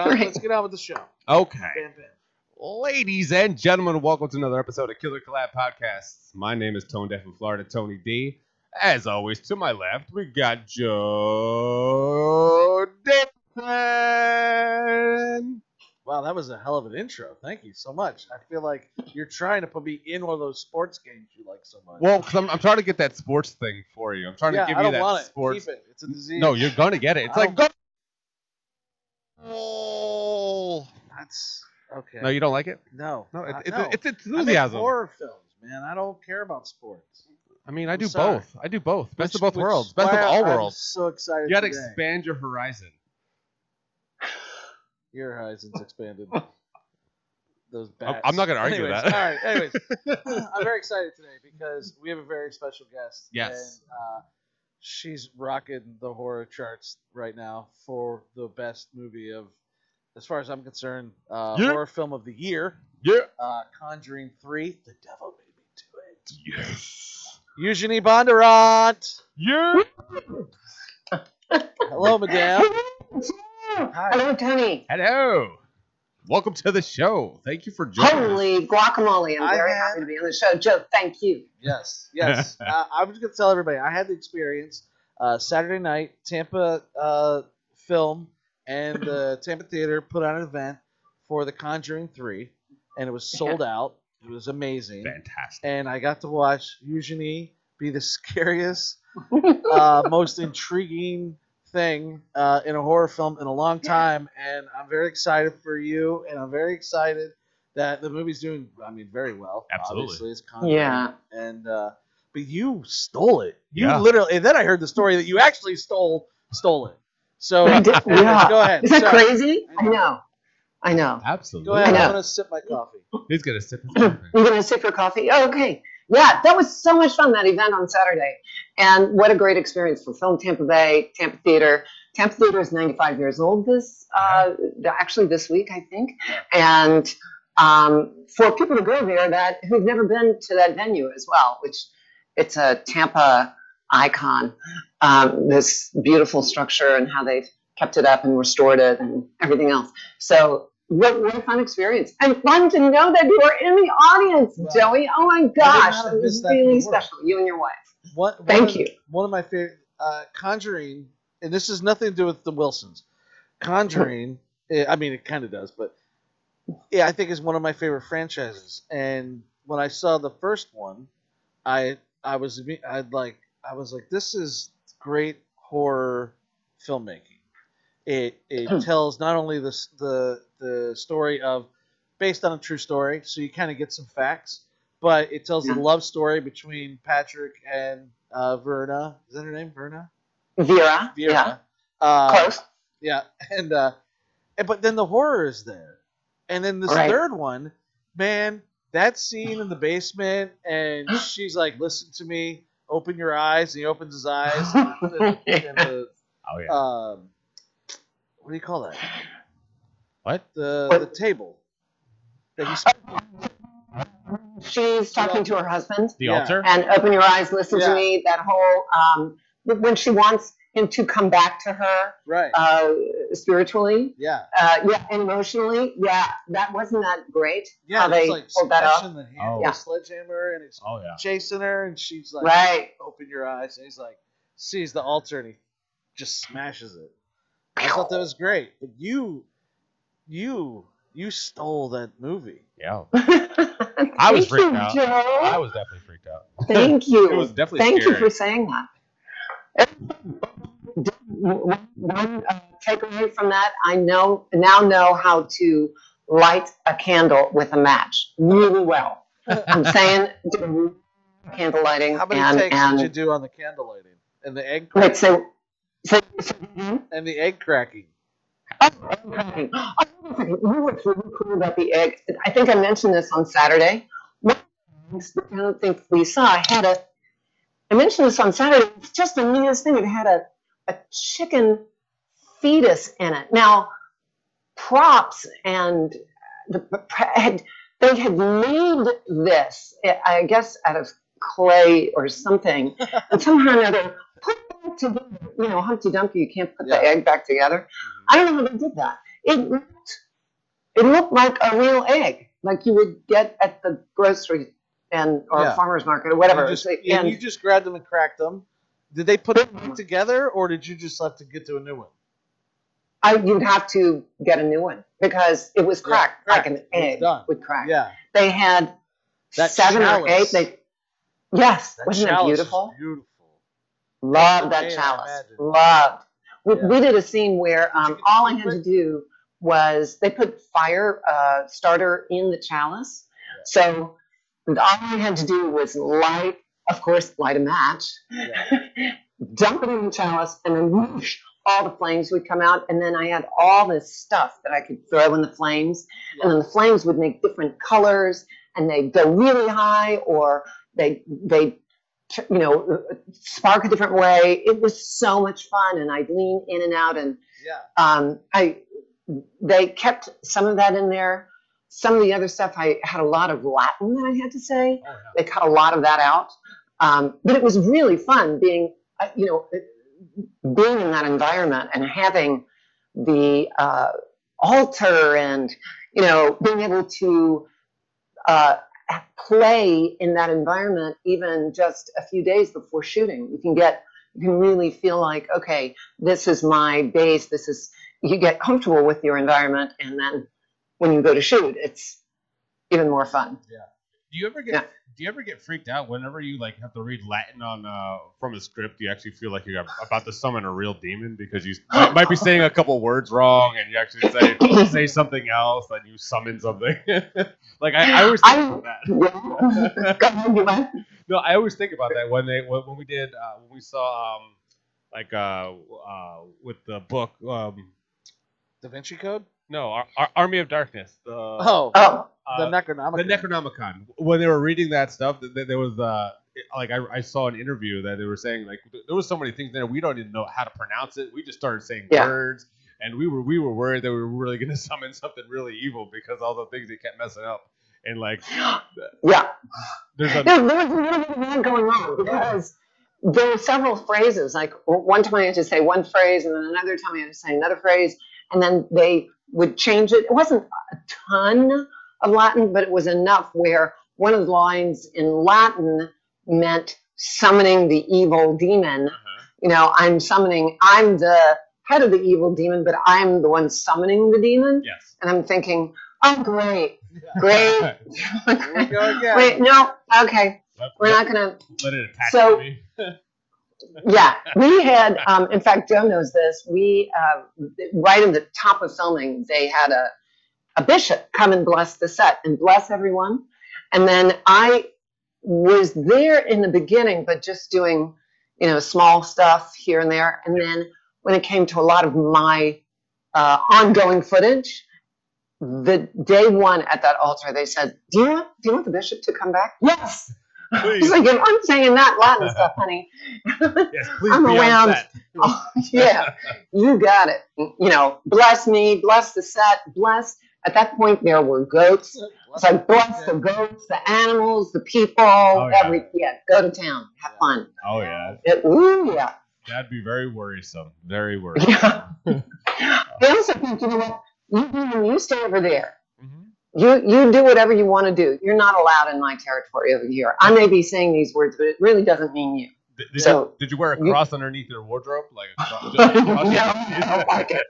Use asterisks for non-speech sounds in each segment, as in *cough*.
You *laughs* on? Right. Let's get on with the show. Okay. Bam, bam. Ladies and gentlemen, welcome to another episode of Killer Collab Podcasts. My name is Tone Deaf from Florida, Tony D. As always, to my left, we got Joe Dixon. Wow, that was a hell of an intro. Thank you so much. I feel like you're trying to put me in one of those sports games you like so much. Well, because I'm, I'm trying to get that sports thing for you. I'm trying yeah, to give I you don't that want it. sports. Keep it. It's a disease. No, you're gonna get it. It's I like go. That's okay. No, you don't like it. No, No, it, I- it's no. it's it's I make enthusiasm. horror films, man. I don't care about sports. I mean, I I'm do sorry. both. I do both. Best of both which- worlds. Best of all I'm worlds. so excited. You gotta expand your horizon. *sighs* Your horizons *laughs* expanded. Those I'm- bats. I'm not gonna argue anyways, that. All right. Anyways, *laughs* I'm very *laughs* excited today because we have a very special guest. Yes. And, uh, she's rocking the horror charts right now for the best movie of, as far as I'm concerned, uh, Yeah. horror film of the year. Yeah. Uh, Conjuring Three. The devil made me do it. Yes. Eugenie Bondurant. Yeah. *laughs* Hello, madame. Hello, Tony. Hello. Welcome to the show. Thank you for joining. us. Holy guacamole. I'm I very had- happy to be on the show. Joe, thank you. Yes, yes. *laughs* uh, I'm just gonna tell everybody I had the experience uh, Saturday night Tampa uh, film and the *coughs* Tampa Theater put on an event for The Conjuring Three, and it was sold out. It was amazing, Fantastic. and I got to watch Eugenie be the *laughs* scariest, *laughs* uh, most intriguing thing uh, in a horror film in a long time, and I'm very excited for you, and I'm very excited that the movie's doing. I mean, very well. Absolutely. Obviously, it's Conjuring, Yeah. and uh, but you stole it. You Yeah. literally. And then I heard the story that you actually stole stole it. So I did- anyways, yeah. *laughs* go ahead. Is that Sorry. crazy? I I know. know. I know. Absolutely. Go ahead. I know. I'm gonna sip my coffee. He's gonna sip his *clears throat* coffee. You're going to sip your coffee? Oh, okay. Yeah, that was so much fun, that event on Saturday. And what a great experience for Film Tampa Bay, Tampa Theater. Tampa Theater is 95 years old this, uh, actually this week, I think. And um, for people to go there that who've never been to that venue as well, which it's a Tampa icon, um, this beautiful structure and how they've kept it up and restored it and everything else. So what, what a fun experience. And fun to know that you are in the audience. Joey. Oh my gosh. have It was missed that for really special. You and your wife. One, one Thank of- you. One of my favorite uh, Conjuring, and this has nothing to do with the Wilsons. Conjuring, *laughs* eh, I mean, it kind of does, but yeah, I think is one of my favorite franchises. And when I saw the first one, I I was I'd like I was like, this is great horror filmmaking. It it tells not only the the the story of based on a true story, so you kind of get some facts, but it tells Yeah. the love story between Patrick and uh, Verna. Is that her name? Verna. Vera. Vera. Yeah. Uh, Close. Yeah, *laughs* and uh, and but then the horror is there, and then this Right. third one, man, that scene in the basement, and she's like, "Listen to me, open your eyes," and he opens his eyes, and, the- and the, Oh yeah. um, what do you call that? what? The What? the table. That he's, She's talking to her husband. The yeah. altar? and open your eyes, listen Yeah. to me. That whole um, when she wants him to come back to her right. uh, spiritually, yeah. uh, yeah, and emotionally, yeah, that wasn't that great. Yeah. how and they like pulled that off. the handle Oh. Yeah. sledgehammer, and he's Oh yeah. chasing her, and she's like, Right. open your eyes. And he's like, sees the altar and he just smashes it. I thought that was great. But you, you, you stole that movie. Yeah. *laughs* I was freaked you, out. Joe. I was definitely freaked out. Thank *laughs* you. It was definitely Thank scary. you for saying that. One one, uh, takeaway from that, I know now know how to light a candle with a match really well. *laughs* I'm saying candle lighting How many and takes and did you do on the candle lighting and the egg wait, cracking? so so, so mhm. and the egg cracking? Oh, egg cracking. Oh, wait. You know what's really cool about the egg? I think I mentioned this on Saturday. One of the eggs, I don't think we saw I had a. I mentioned this on Saturday. It's just the neatest thing. It had a, a chicken fetus in it. Now, props and the had they had made this, I guess, out of clay or something, and somehow or another put back together. You know, Humpty Dumpty, you can't put Yeah. the egg back together. Mm-hmm. I don't know how they did that. it looked, it looked like a real egg, like you would get at the grocery and or Yeah. farmer's market or whatever. You just, and and you just grabbed them and cracked them. Did they put it back together, or did you just have to get to a new one? I, you'd have to get a new one because it was Yeah, cracked, like cracked. an egg would crack. Yeah, They had That seven or eight. They, yes, that wasn't it chalice beautiful? Beautiful. Loved that chalice. Loved. We, Yeah. we did a scene where um, all I had to do was they put fire uh, starter in the chalice. Yeah. So all I had to do was light, of course, light a match, Yeah. dump it in the chalice, and then whoosh, all the flames would come out. And then I had all this stuff that I could throw in the flames. And then the flames would make different colors and they'd go really high or they, they, you know, spark a different way. It was so much fun. And I'd lean in and out and Yeah. um, I they kept some of that in there. Some of the other stuff I had a lot of Latin that I had to say. Oh, yeah. They cut a lot of that out, um, but it was really fun being, uh, you know, being in that environment and having the uh, altar and you know being able to uh, play in that environment even just a few days before shooting. You can get you can really feel like okay this is my base. This is you get comfortable with your environment. And then when you go to shoot it's even more fun Do you ever get Yeah. Do you ever get freaked out whenever you like have to read Latin on uh, from a script? You actually feel like you're about to summon a real demon because you *gasps* might, might be saying a couple words wrong, and you actually say *coughs* say something else, and you summon something. *laughs* like I, I always think I- about that. yeah. Go ahead, you went. no, I always think about that when they when, when we did uh, when we saw um like uh, uh with the book um Da Vinci Code. No Ar- Ar- Army of Darkness the Oh, oh the uh, Necronomicon. the Necronomicon. When they were reading that stuff, th- th- there was uh, like I, I saw an interview that they were saying like th- there was so many things there we don't even know how to pronounce it. We just started saying Yeah. words, and we were we were worried that we were really going *laughs* to summon something really evil because all the things they kept messing up. And like, *gasps* yeah *sighs* there's a there, there was a little bit of that going on because there were several phrases. Like one time I had to say one phrase, and then another time I had to say another phrase, and then they would change it. It wasn't a ton of Latin, but it was enough where one of the lines in Latin meant summoning the evil demon. Uh-huh. You know, I'm summoning. I'm the head of the evil demon, but I'm the one summoning the demon. yes. And I'm thinking, oh great, great. *laughs* Here we go again. Wait, no, okay. Let, We're let- not gonna. let it attach So- me. *laughs* Yeah, we had. Um, in fact, Joe knows this. We uh, right in the top of filming, they had a a bishop come and bless the set and bless everyone. And then I was there in the beginning, but just doing you know small stuff here and there. And then when it came to a lot of my uh, ongoing footage. The day one at that altar, they said, "Do you do you want the bishop to come back?" Yes. Please. like, if I'm saying that Latin stuff, honey, *laughs* Yes, please I'm around. *laughs* oh, yeah, you got it. You know, bless me, bless the set, bless. At that point, there were goats. It's like, bless the goats, the animals, the people, oh, yeah. every, yeah, go to town, have fun. Oh yeah, It, ooh, yeah. that'd be very worrisome. Very *laughs* worrisome. Yeah. I also think, you know what, you, you stay over there. You, you do whatever you want to do. You're not allowed in my territory over here. I may be saying these words, but it really doesn't mean you. Did, did, So- you, did you wear a You- cross underneath your wardrobe, like a cross? No, just a *laughs* cross? *laughs* I don't like it.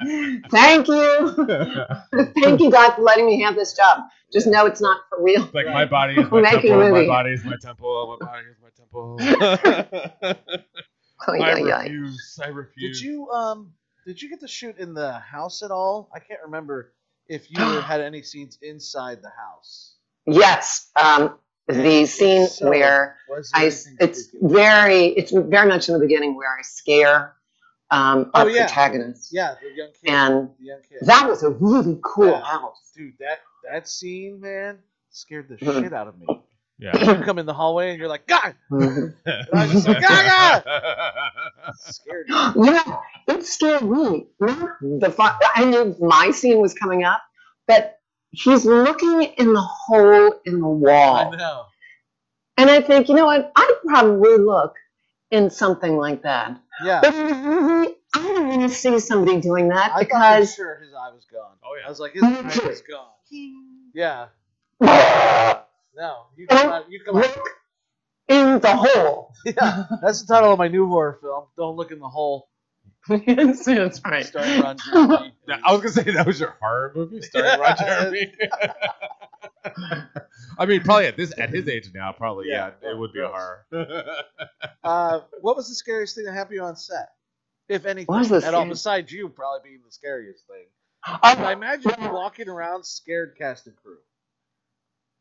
okay. Thank you. *laughs* Thank you, God, for letting me have this job. Just know it's not for real. like my body is my Making a temple. My body is my temple. My body is my temple. Oh, I yeah, yeah. refuse. I refuse. Did you um did you get to shoot in the house at all? I can't remember if you had any scenes inside the house. Yes. Um, the scene So, where I it's very, it's very much in the beginning where I scare um, Oh, our yeah. protagonist. yeah, the young kid. And the young kid. that was a really cool Yeah. house. dude, that that scene, man, scared the Mhm. shit out of me. Yeah. *clears throat* You come in the hallway and you're like, God, Mhm. *laughs* I was just like, Gaga! *laughs* scared. *gasps* yeah, it scared me. Not mm-hmm. the fu- I knew my scene was coming up, but he's looking in the hole in the I wall. know. And I think, you know what? I'd probably look in something like that. Yeah. But he was really I don't want to see somebody doing that because I thought for because sure his eye was gone. Oh, yeah. I was like, his eye too. is gone. Yeah. look No, you come out. You come out. in the hole. *laughs* Yeah, that's the title of my new horror film. Don't look in the hole. *laughs* yes, that's right. Starring Ron *laughs* Jeremy. Now, I was gonna say that was your horror movie starring Ron Jeremy. *laughs* I mean, probably at this at his age now, probably yeah, Yeah. it would be a horror. Uh, what was the scariest thing that happened to you on set, if anything, What was at all? Besides you probably being the scariest thing. *gasps* I Oh, imagine you walking around scared cast and crew.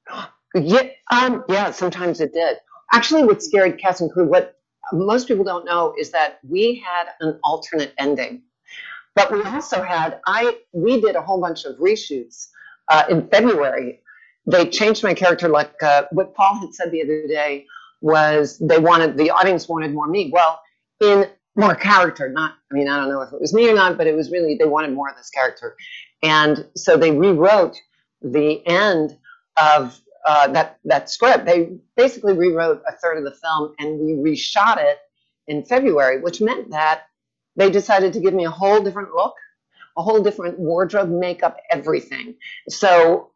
*gasps* yeah, um, yeah, sometimes it did. Actually, what scared cast and crew, what most people don't know is that we had an alternate ending. But we also had, I, we did a whole bunch of reshoots uh, in February. They changed my character, like uh, what Paul had said the other day was they wanted, the audience wanted more me. Well, in more character, not, I mean, I don't know if it was me or not, but it was really, they wanted more of this character. And so they rewrote the end of uh, that that script. They basically rewrote a third of the film, and we reshot it in February, which meant that they decided to give me a whole different look, a whole different wardrobe, makeup, everything. So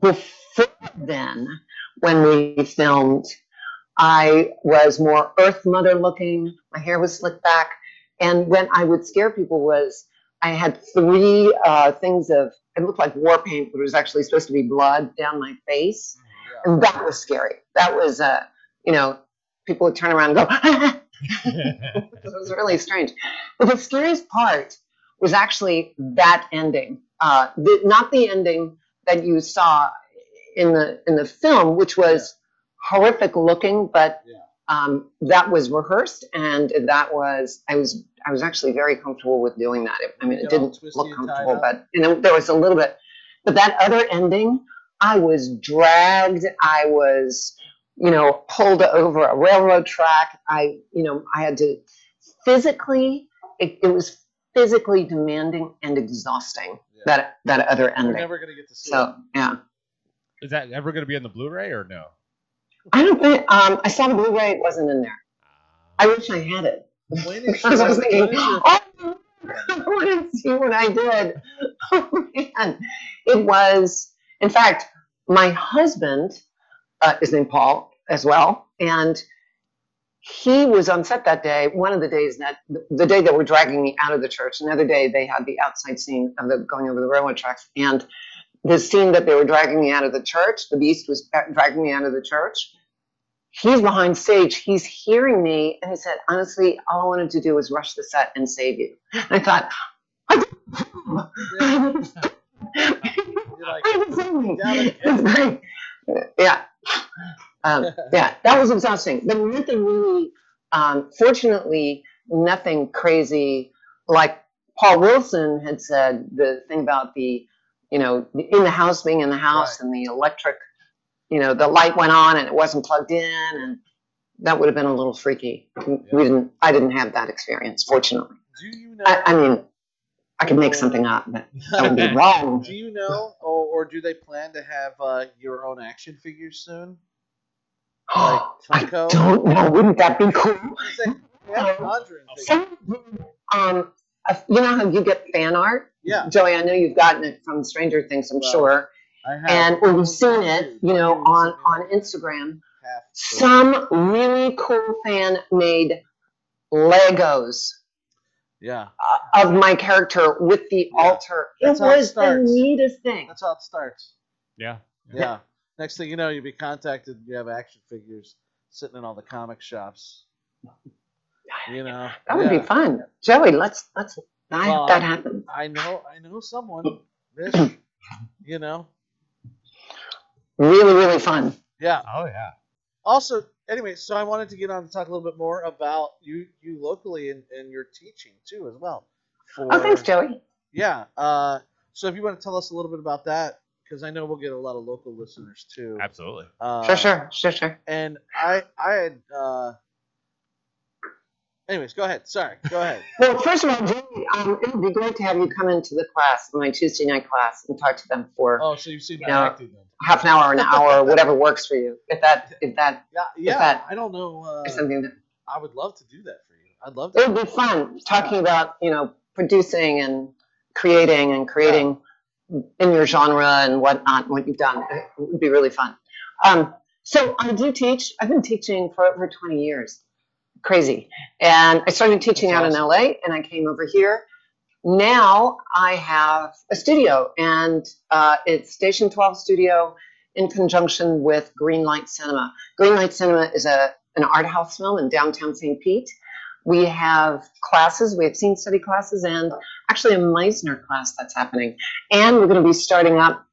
before then, when we filmed, I was more Earth Mother looking. My hair was slicked back, and when I would scare people was I had three uh, things of it looked like war paint, but it was actually supposed to be blood down my face, Yeah. and that was scary. That was, uh, you know, people would turn around and go. *laughs* *laughs* it was really strange. But the scariest part was actually that ending, uh, the, not the ending that you saw in the in the film, which was horrific looking, but Yeah. um, that was rehearsed, and that was I was I was actually very comfortable with doing that. I mean, it didn't look comfortable, but you know there was a little bit. But that other ending, I was dragged. I was, you know, pulled over a railroad track. I, you know, I had to physically. It, it was physically demanding and exhausting. Yeah. That that other We're ending. never gonna get to see So yeah. Is that ever gonna be in the Blu-ray or no? I don't think um, I saw the Blu-ray. It wasn't in there. I wish I had it. When is, I was thinking, when is your- oh, I want to see what I did. *laughs* Oh man, it was. In fact, my husband uh, is named Paul as well, and he was on set that day. One of the days that the day that we were dragging me out of the church. Another day they had the outside scene of the going over the railroad tracks, and the scene that they were dragging me out of the church. The beast was dragging me out of the church he's behind stage. He's hearing me, and he said, "Honestly, all I wanted to do was rush the set and save you." And I thought, I did- You're like, I was saving. Down again. It's great. Yeah, um, yeah, that was exhausting. But nothing really. Um, fortunately, nothing crazy. Like Paul Wilson had said, the thing about the, you know, in the house being in the house Right. and the electric, you know, the light went on and it wasn't plugged in, and that would have been a little freaky. We didn't. I didn't have that experience, fortunately. do you know? I, I mean, I could make something up, but that would be *laughs* wrong. do you know, or, or do they plan to have uh, your own action figures soon? *gasps* Like I don't know. Wouldn't that be cool? *laughs* Yeah, um, uh, you know how you get fan art? Yeah, Joey, I know you've gotten it from Stranger Things, I'm sure. I have. And or you've seen it, you know, on, on Instagram. Some really cool fan made Legos Yeah, uh, of my character with the Yeah. altar. It That's it was the neatest thing. that's how it starts. Yeah. Yeah. Next thing you know, you'll be contacted. You have action figures sitting in all the comic shops. You know. That would yeah. be fun. Joey, let's let's I Well, that happens. I know. I know someone. *clears throat* This. you know. Really, really fun. Yeah. Oh yeah. Also, anyway, so I wanted to get on to talk a little bit more about you, you locally and, and your teaching too, as well. For, Oh, thanks, Joey. Yeah. Uh, so if you want to tell us a little bit about that, because I know we'll get a lot of local listeners too. Absolutely. Uh, Sure, sure, sure, sure. And I, I had. Uh, anyways, go ahead. Sorry, go ahead. *laughs* Well, first of all, Joey, um, it would be great to have you come into the class, my Tuesday night class, and talk to them for Oh, so you've seen my Yeah. acting then? Half an hour, an hour, *laughs* whatever works for you. If that, if that Yeah, yeah. that- I don't know. Uh, something that, I would love to do that for you. I'd love to. It would be fun talking about, you know, producing and creating and creating in your genre and whatnot, what you've done. It would be really fun. Um, so I do teach. I've been teaching for over 20 years. Crazy. And I started teaching That's out in LA and I came over here. Now I have a studio and uh, it's Station 12 Studio in conjunction with Greenlight Cinema. Greenlight Cinema is a, an art house film in downtown St. Pete. We have classes, we have scene study classes, and actually a Meisner class that's happening. And we're going to be starting up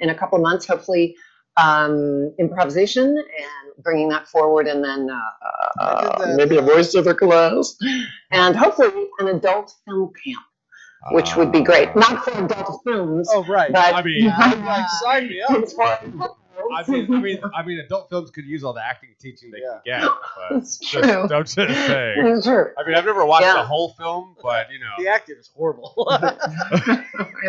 in a couple months, hopefully, um, improvisation and bringing that forward, and then uh, uh, maybe a voiceover class, and hopefully an adult film camp, which would be great. Not for adult films, Oh right. but I mean- *laughs* like, sign me up. It's for adults. I mean, I mean, I mean, adult films could use all the acting teaching they Yeah. can get. *laughs* But It's just, true. don't just say. It's true. I mean, I've never watched Yeah. the whole film, but you know, The acting is horrible. *laughs*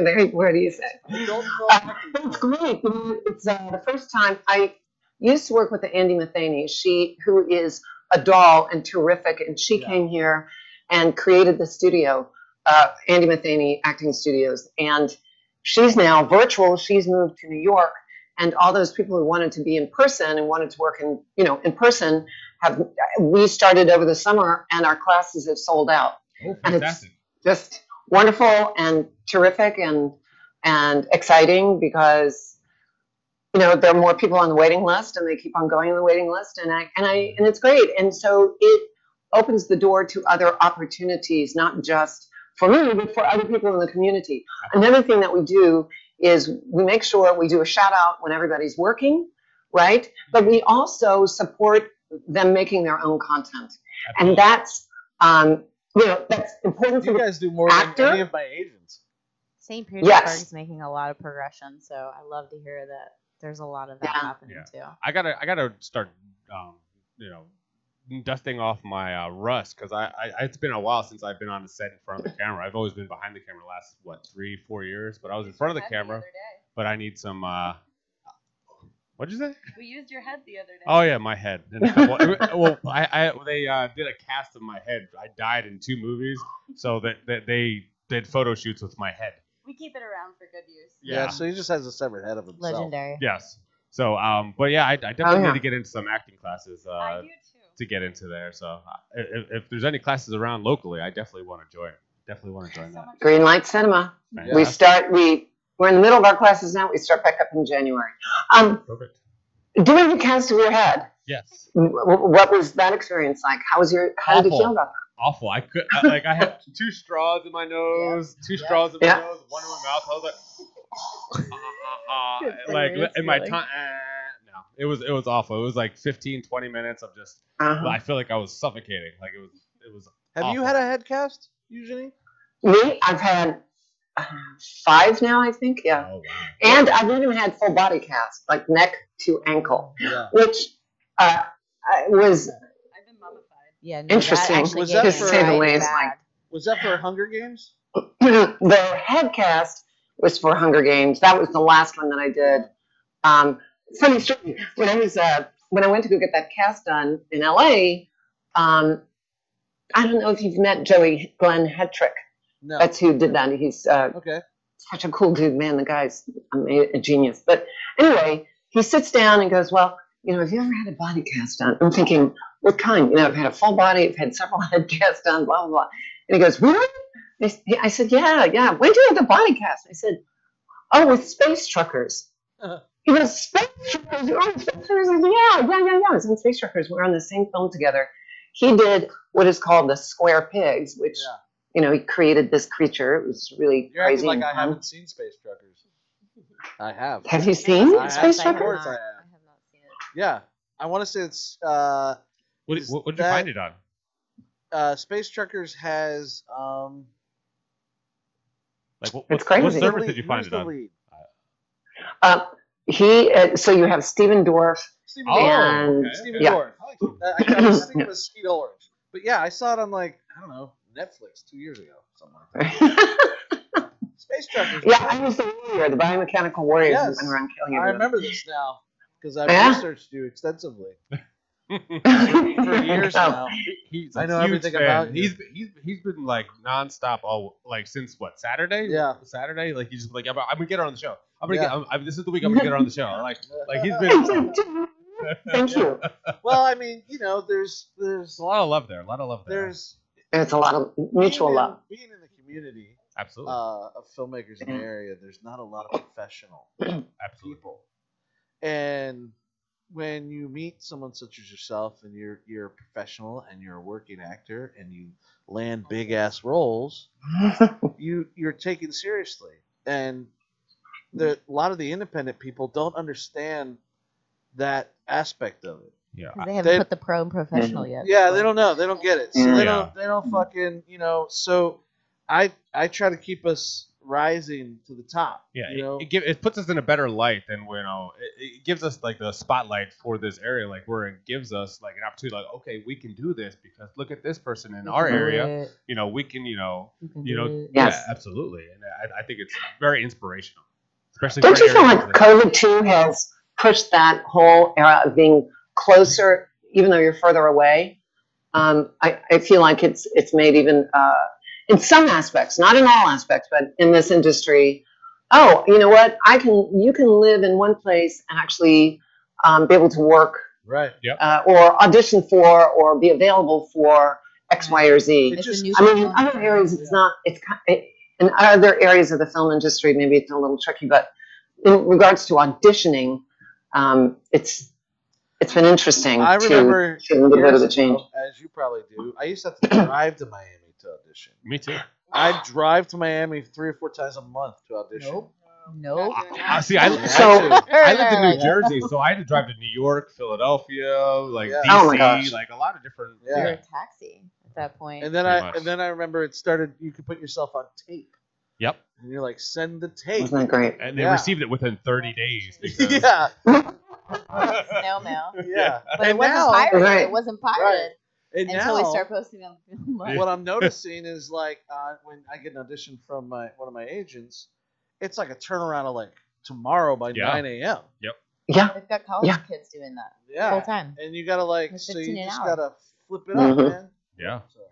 There- What do you say? Adult film acting. but it's great. It's uh, the first time I used to work with Andi Matheny. She, who is a doll and terrific, and she Yeah. came here and created the studio, uh, Andi Matheny Acting Studios, and she's now virtual. She's moved to New York, and all those people who wanted to be in person and wanted to work in, you know, in person have. We started over the summer, and our classes have sold out oh, And it's- fantastic. just wonderful and terrific and and exciting because you know there are more people on the waiting list and they keep on going on the waiting list and I and I and it's great and so it opens the door to other opportunities not just for me but for other people in the community. Another thing that we do is we make sure we do a shout out when everybody's working, right? But we also support them making their own content. And that's um, you know that's important for You the guys do more Actor? than any of my agents. St. Petersburg Yes. is making a lot of progression, so I love to hear that there's a lot of that Yeah. happening Yeah. too. I gotta, I gotta start, um, you know, dusting off my uh, rust because I, I, it's been a while since I've been on the set in front of the *laughs* camera. I've always been behind the camera the last what three, four years, but I was in front of the camera. But I need some. Uh, what'd you say? We used your head the other day. Oh yeah, my head. And a couple, well, I, I they uh, did a cast of my head. I died in two movies, so that, that they did photo shoots with my head. We keep it around for good use. Yeah. so he just has a severed head of himself. Legendary. Yes. So, um, but yeah, I, I definitely yeah. need to get into some acting classes I uh, do too. To get into there. So, uh, if, if there's any classes around locally, I definitely want to join. Definitely want to join that. much Green Light Cinema. We start, we, we're in the middle of our classes now. We start back up in January. Um, Perfect. doing the cast of your head, Yes. wh- wh- what was that experience like? How was your, how did you Awful. feel about Awful. I could I, like I had *laughs* two straws in my nose, two Yeah. straws in my Yeah. nose, one in my mouth. I was like, ah, ah, Good ah, like in my feeling. tongue. No, it was it was awful. It was like 15, 20 minutes of just. Uh-huh. I feel like I was suffocating. Like it was it was. Have you had a head cast usually? Me, I've had uh, five now, I think, yeah. Oh wow. And I've even had full body cast, like neck to ankle, Yeah. which uh, I- was I've been mummified. Yeah, no, Interesting. That Was that for- To say the really least, like- Was that for Hunger Games? *clears throat* the head cast was for Hunger Games. That was the last one that I did. Um, funny story. When I was uh, when I went to go get that cast done in LA, um, I don't know if you've met Joey Glenn Hetrick. No. That's who did that. He's uh, okay. such a cool dude, man. The guy's a, a genius. But anyway, he sits down and goes, "Well, you know, have you ever had a body cast done?" I'm thinking, "What kind?" You know, I've had a full body. I've had several *laughs* head casts done. Blah blah blah. And he goes, "Really?" I said, "Yeah, yeah. When did you have the body cast?" I said, "Oh, with space truckers." Uh-huh. He goes, "Space truckers? You're on space truckers?" I said, "Yeah, yeah, yeah, yeah." I was in space truckers. We were on the same film together. He did what is called the square pigs, which Yeah. you know he created this creature. It was really You're acting crazy. like I fun. haven't seen Space Truckers. I have. Have you seen I. Space Of Truckers? course I I have. have not seen it. Yeah. I want to say it's uh, What Is what would you that- find it on? uh, Space Truckers has um. Like what, It's what, crazy. what service did you find it on? Uh, he uh, so you have Stephen Dorff. Stephen Oh, Dorff. and okay. Stephen yeah. Dorff. I, I was thinking of a Sweet Orange, but yeah, I saw it on like I don't know Netflix two years ago, something like that. *laughs* Space Truckers. yeah, I was the warrior, the biomechanical warrior Yes. who went around killing I remember this now because I've Yeah? researched you extensively for *laughs* *laughs* for years now. he he's a I know everything fan. about you. He's he's he's been like nonstop all like since what Saturday? Yeah. Saturday. Like he's just like I'm, I'm gonna get her on the show. I'm gonna Yeah. get. I'm, I'm, this is the week I'm gonna get her on the show. Like *laughs* like he's been. Thank you. well, I mean, you know, there's there's There's a lot of love there. A lot of love there. there's It's a lot of mutual being in- love. being in the community absolutely, uh, of filmmakers in the area. There's not a lot of professional *clears throat* absolutely. people, and when you meet someone such as yourself, and you're you're a professional and you're a working actor, and you land big ass roles, *laughs* you you're taken seriously, and the a lot of the independent people don't understand that aspect of it. Yeah. 'Cause they haven't They- put the pro and professional yet. Yeah, they don't know. They don't get it. So mm. Yeah. they don't. They don't fucking. You know. So I I try to keep us rising to the top. Yeah, You know. it, it, give, it puts us in a better light than when you know it, it gives us like the spotlight for this area, like where it gives us like an opportunity, like okay, we can do this because look at this person in our area. it, You know, we can, you know, you you know. Yes. yeah, absolutely, and I, I think it's very inspirational, especially. Don't you feel like COVID too has pushed that whole era of being closer, even though you're further away? Um, I, I feel like it's it's made even uh, in some aspects, not in all aspects, but in this industry. Oh, you know what? I can you can live in one place and actually um, be able to work Right. uh, or audition for or be available for X, Y, or Z. It It's just- a new I mean, in other areas, it's not. It's ki- it, in other areas of the film industry, maybe it's a little tricky. But in regards to auditioning, um, it's it's been interesting I to remember to a little bit of the change. ago, as you probably do. I used to have to drive to Miami to audition. Me too. I drive to Miami three or four times a month to audition. Nope. Nope. I, see, I, Yeah, *laughs* So- I. I lived in New Jersey, so I had to drive to New York, Philadelphia, like Yeah. DC, Oh like a lot of different. Yeah. You're a taxi at that point. And then Pretty I much. and then I remember it started. You could put yourself on tape, Yep. and you're like, send the tape. Wasn't that great? And they Yeah. received it within 30 days. Because, *laughs* yeah, Snail mail. *laughs* yeah. But it and wasn't now, pirated. Right. It wasn't pirated and until now, we start posting on *laughs* film. what I'm noticing is like uh, when I get an audition from my one of my agents, it's like a turnaround of like tomorrow by Yeah. 9 a.m. Yep. Yeah. They've got college Yeah. kids doing that full Yeah, time. and you gotta like It's so 15 you an just hour. gotta flip it up, Mhm. man. Yeah. Sorry.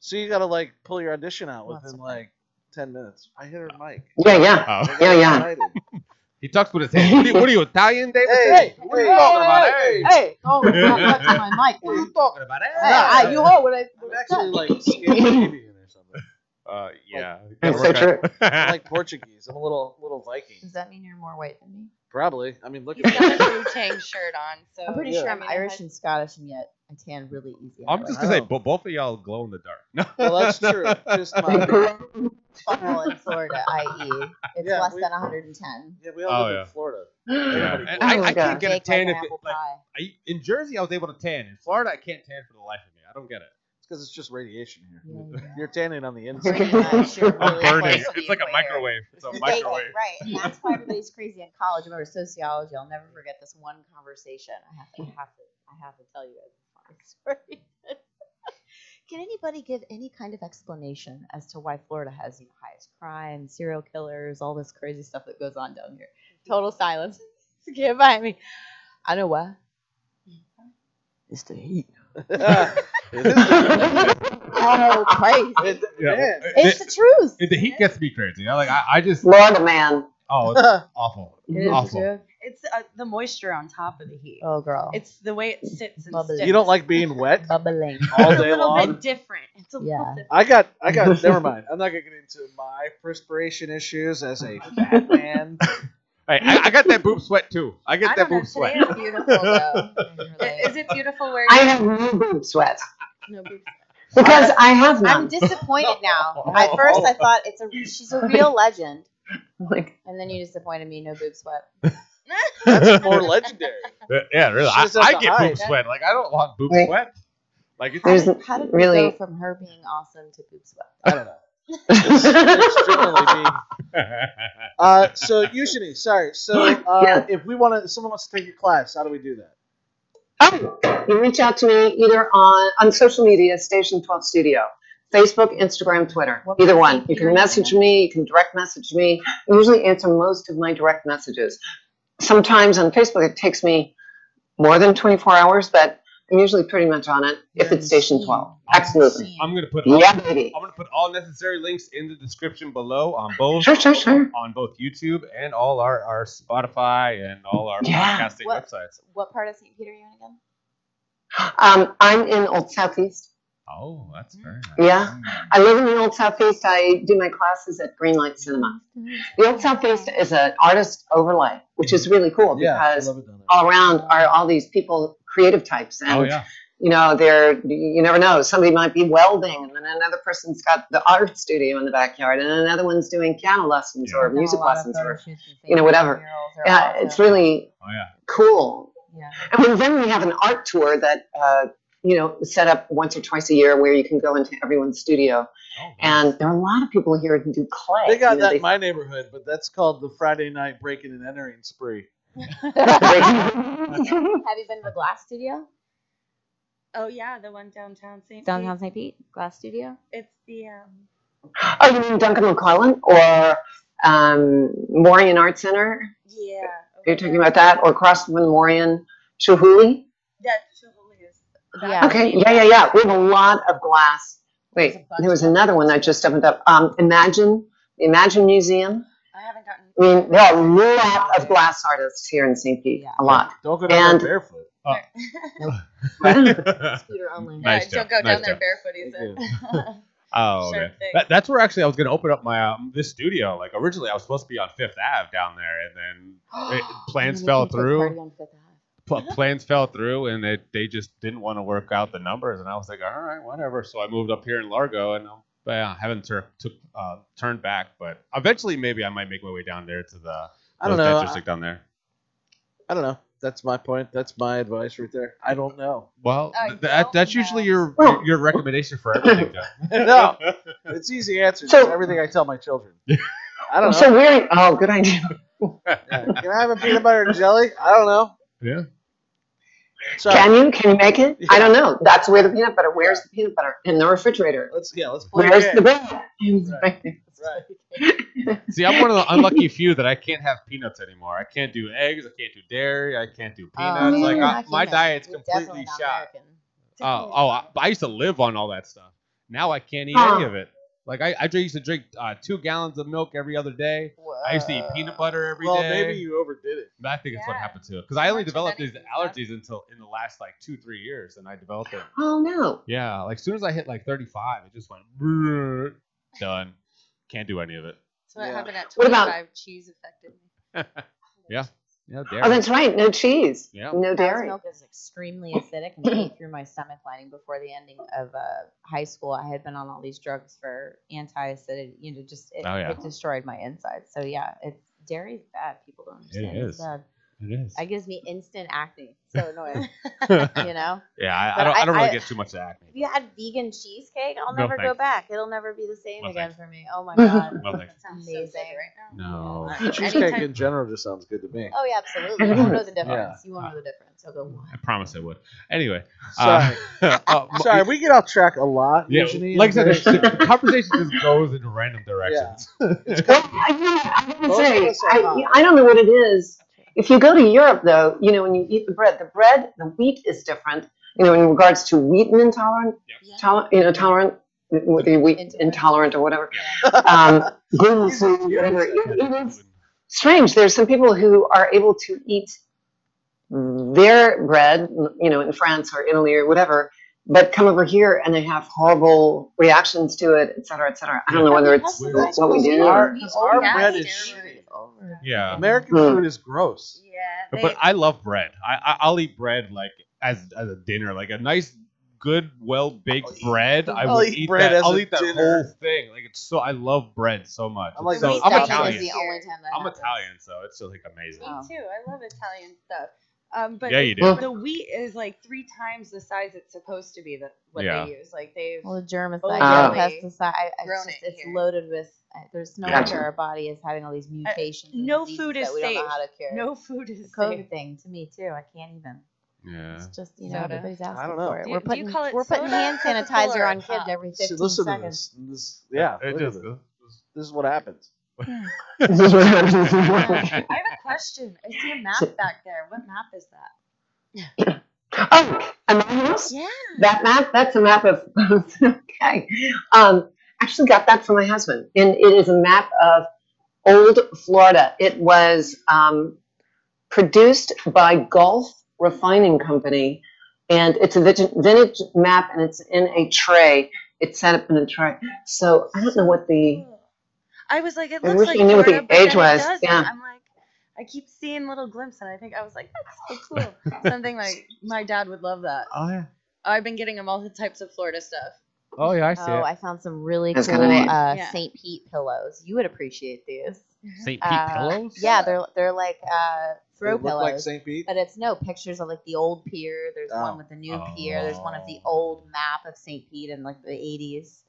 So you gotta like pull your audition out Lots within of fun. like 10 minutes. I hit her mic. Yeah, yeah. Oh. Yeah, yeah. *laughs* He talks with his hands. What are you, what are you Italian, David? Hey, what are you hey, talking about? Hey, Hey, oh, not touching my mic. what are you talking about? Hey, Hey, ah, you heard what I I'm actually like Scandinavian *laughs* or something. Uh, yeah. *laughs* That's so true. *laughs* I'm like Portuguese. I'm a little little Viking. Does that mean you're more white than me? Probably. I mean, look He's at got me. a Wu Tang *laughs* shirt on, so I'm pretty Yeah. sure I I'm mean, Irish and Scottish, and yet I tan really easy. I'm just gonna say, Wow. bo- both of y'all glow in the dark. No. Well, that's true. Just my, Well, in Florida, i.e., it's Yeah, less we- than 110. yeah, we all Oh, live yeah. in Florida. Yeah. And. I, Oh, I God. can't get a Baked tan like if it, apple like pie. I, in Jersey I was able to tan. In Florida I can't tan for the life of me. I don't get it. It's because it's just radiation here. Yeah, *laughs* yeah. You're tanning on the inside. Pretty much, you're I'm really burning. close to the It's like a equator. microwave. It's a microwave. right, and that's why everybody's crazy in college. I remember sociology. I'll never forget this one conversation. I have to, I have to, I have to tell you guys a funny *laughs* story. Can anybody give any kind of explanation as to why Florida has you know, highest crime, serial killers, all this crazy stuff that goes on down here? Total silence. *laughs* Get by me. I know why. Hmm. It's the heat. It is the- Oh, crazy. it, Yeah. man. It's the truth. The heat gets me crazy. I like I, I just Florida man. oh it's *laughs* awful. It is the awful. truth. It's uh, the moisture on top of the heat. Oh, girl. It's the way it sits and Bubbly. sticks. you don't like being wet bubbling. *laughs* all day long. It's a little long? bit different. It's a Yeah. little different. I got, I got. *laughs* Never mind. I'm not gonna get into my perspiration issues as a fat man. Hey, I, I got that boob sweat too. I get I that don't know, boob sweat. It's beautiful, though. Is it beautiful where I you have no boob sweat no boobs? because I have I'm disappointed *laughs* now. At first, I thought it's a she's a *laughs* real legend, Like, and then you disappointed me. No boob sweat. *laughs* That's more legendary. yeah, really. I, just has I to get hide. boob sweat. Like I don't want boob Right. sweat. Like it's There's how did we really- go from her being awesome to boob sweat? I don't know. It's generally being. Uh, so usually, sorry. So uh, Yeah. if we want to, someone wants to take your class, how do we do that? Oh, you reach out to me either on on social media, Station 12 Studio, Facebook, Instagram, Twitter, What either one. You can message me. You can direct message me. I usually answer most of my direct messages. Sometimes on Facebook it takes me more than 24 hours, but I'm usually pretty much on it if You're it's station 12. Absolutely. I'm gonna put all, Yeah, baby. I'm gonna put all necessary links in the description below on both Sure, sure, sure. on both YouTube and all our, our Spotify and all our Yeah. podcasting What- websites. What part of St. Peter are you in again? Um, I'm in Old Southeast. Oh, that's very nice. Yeah. I live in the Old Southeast. I do my classes at Greenlight Cinema. The Old Southeast is an artist overlay, which is really cool Yeah, I because love it down there. all around are all these people, creative types. And, Oh yeah. you know, they're, you never know. Somebody might be welding, and then another person's got the art studio in the backyard, and another one's doing piano lessons Yeah. or I've done a music lessons. Or, you know, whatever. Yeah, awesome. it's really Oh yeah. cool. Yeah. And then we have an art tour that, uh, you know, set up once or twice a year where you can go into everyone's studio. Oh. And there are a lot of people here who do clay. They got You know, that they- in my neighborhood, but that's called the Friday night breaking and entering spree. *laughs* Have you been to the Glass Studio? Oh yeah, the one downtown St. Downtown St. Pete? Glass Studio? It's the um. oh, you mean Duncan McClellan or um, Morean Art Center? Yeah. You're talking about that, or across from Morean Chihuly? That Chihuly is. Yeah. Okay, yeah, yeah, yeah. We have a lot of glass. Wait, there was another one that just opened up. Um, Imagine, Imagine Museum. I haven't gotten. I mean, there are a lot of glass artists here in St. Pete. Yeah. A lot. Don't go down And- there barefoot. *laughs* Scooter *laughs* only. Nice Alright, don't go nice down there barefoot. He said. *laughs* Oh, Sure okay. thing. That, that's where actually I was gonna open up my um, this studio. Like originally, I was supposed to be on Fifth Ave down there, and then *gasps* it, plans fell can take party through. on Fifth Ave. Pl- plans fell through, and they they just didn't want to work out the numbers. And I was like, all right, whatever. So I moved up here in Largo, and um, but yeah, haven't tur- took uh, turned back. But eventually, maybe I might make my way down there to the I don't know. I, down there. I don't know. That's my point. That's my advice right there. I don't know. Well, I th- that, don't that's know. usually your Well- your recommendation for everything. *laughs* No, it's easy answer. So- It's everything I tell my children. *laughs* I don't know. So we're, oh, good idea. Yeah. *laughs* Can I have a peanut butter and jelly? I don't know. yeah. Sorry. Can you? Can you make it? I don't know. That's where the peanut butter. Where's the peanut butter? In the refrigerator. Let's yeah. Let's play. Where's the bread? Right. Right. See, I'm one of the unlucky few that I can't have peanuts anymore. I can't do eggs. I can't do dairy. I can't do peanuts. Oh, like I, my diet's You're completely shot. American. Oh, oh, I, I used to live on all that stuff. Now I can't eat Huh. any of it. Like I, I used to drink uh, two gallons of milk every other day. I used to eat peanut butter every day. Well, maybe you overdid it. I think it's what happened to it because I only developed these genetic stuff. allergies until in the last like two, three years, and I developed it. Oh no. Yeah, like as soon as I hit like 35, it just went "Brrr," done. Can't do any of it. So what Yeah. happened at What about- 25? Cheese affected me. *laughs* yeah, yeah, dairy. Oh, that's right. No cheese. Yeah. No Cow's dairy. milk is extremely *laughs* acidic and ate through my stomach lining before the ending of uh, high school. I had been on all these drugs for anti-acidity, you know, just it, Oh, yeah. it destroyed my insides. So yeah, it's dairy's bad. People don't understand. is. It's bad. It is. It gives me instant acne. So annoying, *laughs* *laughs* you know. yeah, I, I don't. I, I- don't really I- get too much acne. If you had vegan cheesecake, I'll No never go back. It'll never be the same No again thanks. for me. Oh my *laughs* god. No thanks. That sounds Amazing. good right now. No. Uh, Cheesecake Anytime- in general just sounds good to me. Oh yeah, absolutely. You won't know the difference. You won't know the difference. I'll go. I promise I would. Anyway. Sorry. Uh, uh, Sorry, we get off track a lot. Yeah, usually. like I said, the conversation just goes in random directions. Well, I, I gotta say, of us are I. I don't know what it is. If you go to Europe, though, you know, when you eat the bread, the bread, the wheat is different. You know, in regards to wheat intolerant, Yeah. tolerant, you know, tolerant, whether you're wheat Intolerant. intolerant or whatever, *laughs* um, *laughs* gluten free, whatever. It, it is strange. There's some people who are able to eat their bread, you know, in France or Italy or whatever, but come over here and they have horrible reactions to it, et cetera, et cetera. I don't know whether it's Weird. what we do. Our, or- our Yeah, bread is steroids. Yeah. American Hmm. food is gross. Yeah. They, But I love bread. I, I I'll eat bread like as as a dinner, like a nice, good, well baked I'll eat- bread. I I'll eat eat, bread that. as I'll a eat that dinner. whole thing. Like it's so. I love bread so much. I'm like so I'm Italian. Italian. The only time I'm happens. Italian, so it's just like amazing. me too. I love Italian stuff. Um, but Yeah, the, you do. the wheat is like three times the size it's supposed to be. That what Yeah. they use. Like they've. Well, the germicide, Oh, yeah, yeah. pesticide, I- I- Grown it's, just, it it's here. loaded with. uh, There's no Gotcha. wonder our body is having all these mutations. and no diseases food is that we don't know safe. how to cure. No food is the COVID safe. thing to me too. I can't even. Yeah. It's just you know Soda. everybody's asking I don't know. for it. Do we're you- do putting you call it we're putting soda, hand Coca-Cola, sanitizer or on kids pop? every See, 15 listen to seconds. this. this. Yeah, It look at just. this. This is what happens. *laughs* I have a question. I see a map back there. What map is that? *coughs* Oh, and my? Yeah. That map, that's a map of, *laughs* okay. Um, actually got that from my husband. And it is a map of old Florida. It was um, produced by Gulf Refining Company. And it's a vintage, vintage map and it's in a tray. It's set up in a tray. So I don't know what the, I was like, it I looks wish like I knew what the Florida, but age was, It yeah. I'm like, I keep seeing little glimpses, and I think I was like, that's so cool. Something like my dad would love that. Oh yeah. I've been getting him all the types of Florida stuff. Oh yeah, I see Oh, it. I found some really That's cool uh, Yeah. St. Pete pillows. You would appreciate these. *laughs* St. Pete Uh, pillows. Yeah, they're they're like uh, throw They look like pillows. St. Pete. But it's no pictures of like the old pier. There's Oh. one with the new pier. There's one of the Oh. old map of St. Pete in like the 80s.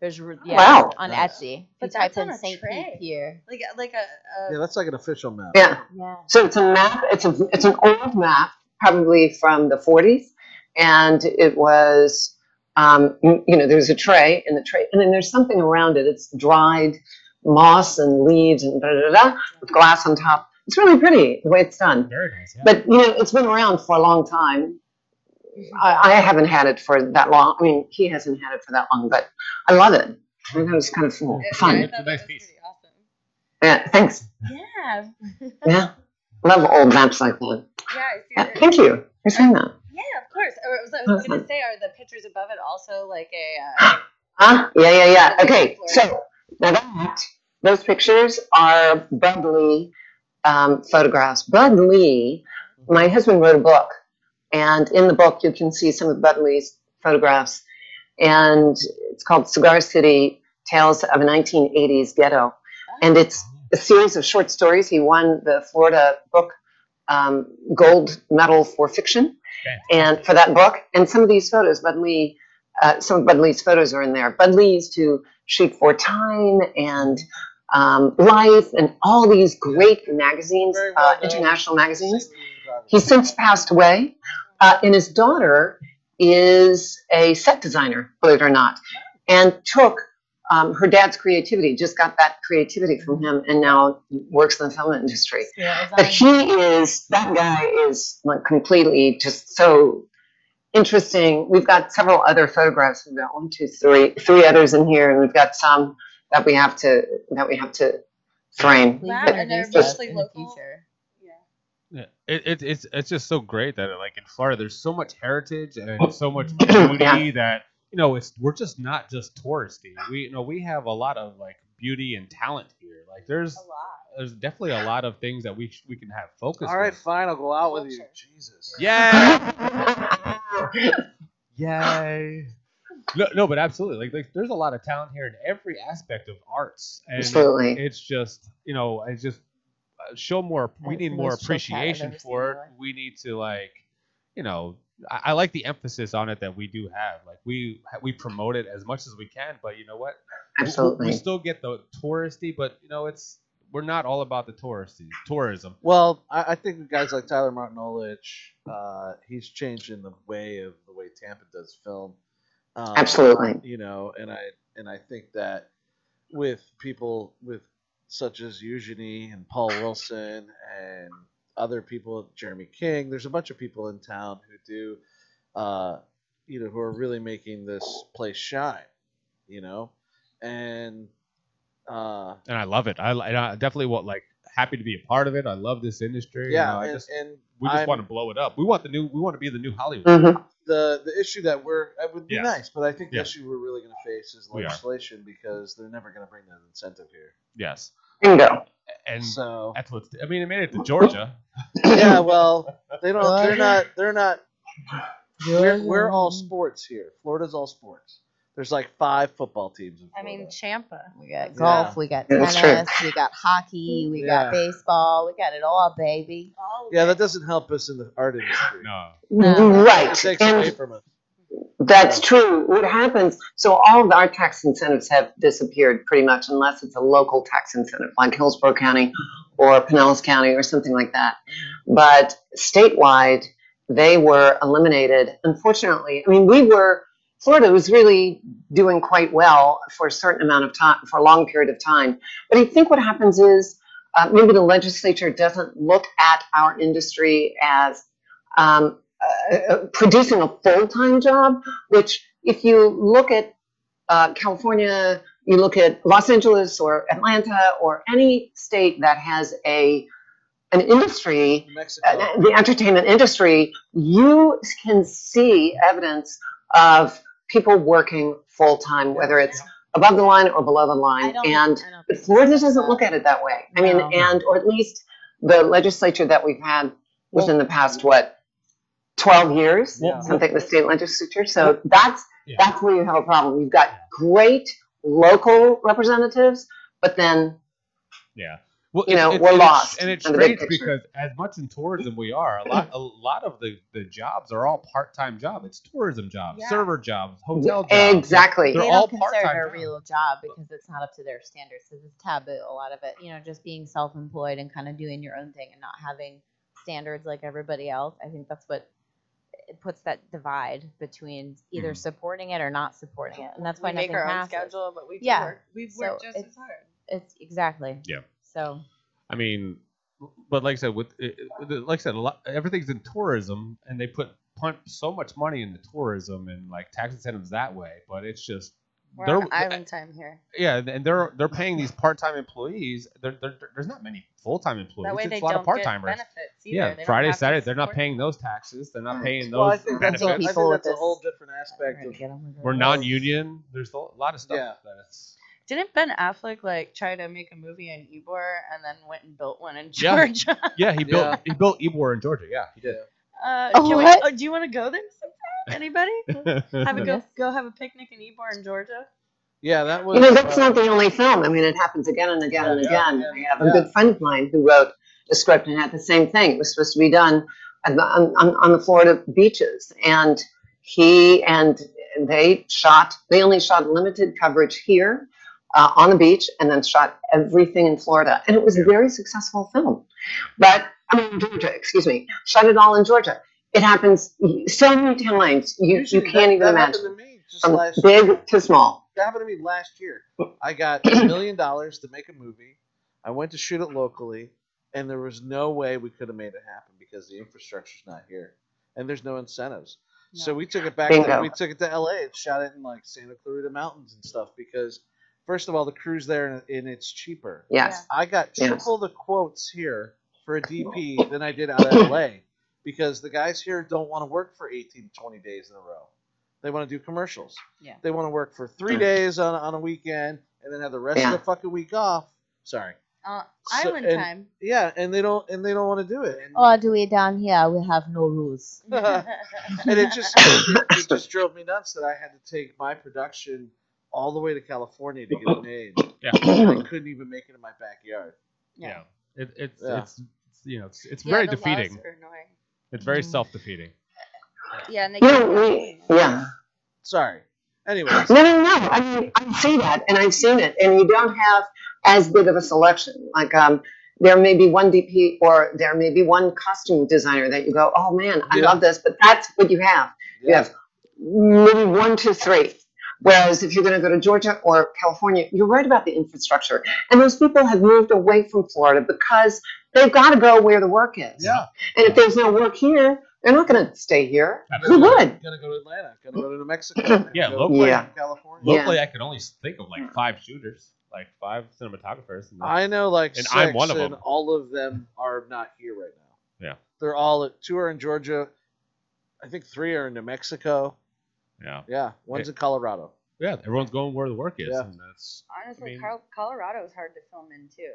There's re- yeah, Wow. on Nice. Etsy. You But type that's on in a St. tray. Pete Pier. Like like a, a Yeah, that's like an official map. yeah. Yeah. So it's a map. It's a it's an old map, probably from the 40s, and it was, um, you you know, there's a tray in the tray, and then there's something around it. It's dried moss and leaves and da da da, da with glass on top. It's really pretty the way it's done. Very nice. Yeah. But you know, it's been around for a long time. I, I haven't had it for that long. I mean, he hasn't had it for that long, but I love it. I thought it was kind of fun. Yeah, fun. It's a nice piece. awesome. Yeah, thanks. Yeah, Yeah, love old maps like that. yeah, I see Yeah, thank you for saying that. Yeah, of course. Or was, I was gonna say, are the pictures above it also like a? Uh, *gasps* Huh? Yeah, yeah, yeah. Okay, so now that those pictures are Bud Lee um, photographs. Bud Lee, my husband wrote a book, and in the book you can see some of Bud Lee's photographs, and it's called Cigar City: Tales of a 1980s Ghetto, and it's a series of short stories. He won the Florida Book um, Gold Medal for fiction, and for that book. And some of these photos, Bud Lee, uh, some of Bud Lee's photos are in there. Bud Lee used to shoot for Time and um, Life and all these great magazines, Very uh, well known. international magazines. St. He's since passed away, uh, and his daughter is a set designer, believe it or not, and took um, her dad's creativity, just got that creativity from him, and now works in the film industry. Yeah, But he is that guy is like completely just so interesting. We've got several other photographs. We've got one, two, three, three others in here, and we've got some that we have to that we have to frame. Please Wow, and they're us mostly in the local? future. Yeah. Yeah, it, it, it's it's just so great that like in Florida, there's so much heritage and so much *clears throat* beauty Yeah. that you know it's we're just not just touristy. We you know we have a lot of like beauty and talent here. Like there's A lot. there's definitely a lot of things that we sh- we can have focus. All right, with. fine. I'll go out with you. Jesus. Yeah. *laughs* Yay. No, no, but absolutely. Like, like, there's a lot of talent here in every aspect of arts, and Absolutely. it's just, you know, it's just show more. We need more most chill cat I've appreciation for it. We need to like, you know, I, I like the emphasis on it that we do have. Like, we we promote it as much as we can, but you know what? We- We, still get the touristy, but you know, it's we're not all about the touristy tourism. Well, I, I think guys like Tyler Martin Olich, uh, he's changing the way of the way Tampa does film. Um, Absolutely. You know, and I and I think that with people with such as Eugenie and Paul Wilson and other people, Jeremy King, there's a bunch of people in town who do, uh, you know, who are really making this place shine. You know, and uh, and I love it. I, I definitely want like happy to be a part of it. I love this industry. yeah, you know, I and, just and we just I'm- want to blow it up. We want the new. We want to be the new Hollywood. Mhm. The the issue that we're it would be Yes. nice, but I think the Yeah. issue we're really going to face is We are. legislation because they're never going to bring that incentive here. Yes, Bingo. and So that's what's. I mean, it made it to Georgia. *laughs* yeah, well, they don't. They're not. They're not. We're, we're all sports here. Florida's all sports. There's like five football teams. In I mean, Florida. Champa. We got golf, we got Yeah, that's tennis, we got hockey, we Yeah. got baseball, we got it all, baby. All of yeah, it. that doesn't help us in the art industry. No, No. It Right. takes away And from us. That's true. What happens, so all of our tax incentives have disappeared pretty much unless it's a local tax incentive like Hillsborough County or Pinellas County or something like that. But statewide, they were eliminated. Unfortunately, I mean, we were, Florida was really doing quite well for a certain amount of time, for a long period of time. But I think what happens is uh, maybe the legislature doesn't look at our industry as um, uh, producing a full-time job, which if you look at uh, California, you look at Los Angeles or Atlanta or any state that has a an industry, uh, the entertainment industry, you can see evidence of people working full-time, whether it's above the line or below the I line. don't, And I don't but Florida doesn't look at it that way. I mean, No. and or at least the legislature that we've had within the past what twelve years, Yeah. something the state legislature. So that's Yeah. that's where you have a problem. You've got great local representatives, but then Yeah. Well, You know, it's, we're it's, lost and it's in the big strange because as much in tourism we are, a lot, a lot of the, the jobs are all part time jobs. It's tourism jobs, Yeah. server jobs, hotel jobs. exactly. They're they all don't consider part-time a jobs. real job because it's not up to their standards. Because it's taboo. A lot of it, you know, just being self-employed and kind of doing your own thing and not having standards like everybody else. I think that's what it puts that divide between either Mhm. supporting it or not supporting it, and that's why we make nothing our own passes. schedule, but we yeah. work. We've So worked just it's- as hard. It's exactly. Yeah. So I mean, but like I said, with it, it- like I said, a lot, everything's in tourism, and they put punt so much money into tourism and like tax incentives that way. But it's just We're they're on island time here. yeah, and they're they're paying these part time employees. There, there, there's not many full time employees. That way it's they a lot don't of part get timers. benefits. Yeah, They Friday, have to Saturday, they're not paying those taxes. They're not hmm. paying those well, I think that's, a, I benefits. think People that's a whole different aspect of to get 'em with We're non-union. There's a lot of stuff Yeah. that's Didn't Ben Affleck like try to make a movie in Ybor and then went and built one in Yeah. Georgia? *laughs* yeah. He built Yeah. he built Ybor in Georgia. Yeah, he did. Uh, Oh, can we, what? oh, do you want to go there sometime? Anybody? *laughs* Have a go go have a picnic in Ybor in Georgia? yeah, that was. You know, that's uh, not the only film. I mean, it happens again and again and Yeah, again. yeah, I have a yeah. good friend of mine who wrote a script and had the same thing. It was supposed to be done on, the- on, on on the Florida beaches, and he and they shot. They only shot limited coverage here uh, on the beach, and then shot everything in Florida, and it was a very successful film. But I mean, Georgia, excuse me, shot it all in Georgia. It happens so many times you you can't that, even that imagine, happened to me just from big to small. that happened to me last year. I got *clears throat* a million dollars to make a movie. I went to shoot it locally, and there was no way we could have made it happen because the infrastructure's not here, and there's no incentives. So we took it back. To, we took it to L.A. and shot it in like Santa Clarita Mountains and stuff because, first of all, the crew's there and, and it's cheaper. Yes. I got Yes. triple the quotes here for a DP than I did out of LA because the guys here don't want to work for 18 to 20 days in a row. They want to do commercials. Yeah. They want to work for three days on, on a weekend and then have the rest Yeah. of the fucking week off. Sorry. Uh, So- island and- time. Yeah, and they don't and they don't want to do it. And, All the way down here, we have no rules. *laughs* and it just it, *laughs* it just drove me nuts that I had to take my production all the way to California to get it made. Yeah. I couldn't even make it in my backyard. Yeah. It, it's, Yeah. it's it's you know it's, it's Yeah, very the laws defeating. are annoying. It's very Mhm. self-defeating. Yeah, and they You we, yeah. Sorry. Anyways, No, no, no. I mean, I see that, and I've seen it, and you don't have as big of a selection. Like, um, there may be one DP or there may be one costume designer that you go, oh man, I Yeah. love this, but that's what you have. You have maybe one, two, three. Whereas if you're going to go to Georgia or California, you're right about the infrastructure. And those people have moved away from Florida because they've got to go where the work is. Yeah. And if there's no work here, they're not going to stay here. Who Absolutely. would? Gonna go to Atlanta. Gonna go to New Mexico. gonna *clears throat* Yeah, go locally. Yeah. California. Yeah. Locally, I can only think of like five shooters, like five cinematographers. And I know like And six, I'm one of and them. all of them are not here right now. Yeah. They're all at two are in Georgia. I think three are in New Mexico. Yeah, Yeah, one's in Colorado. yeah, everyone's going where the work is, Yeah. and that's Honestly, I mean- Col- Colorado is hard to film in too.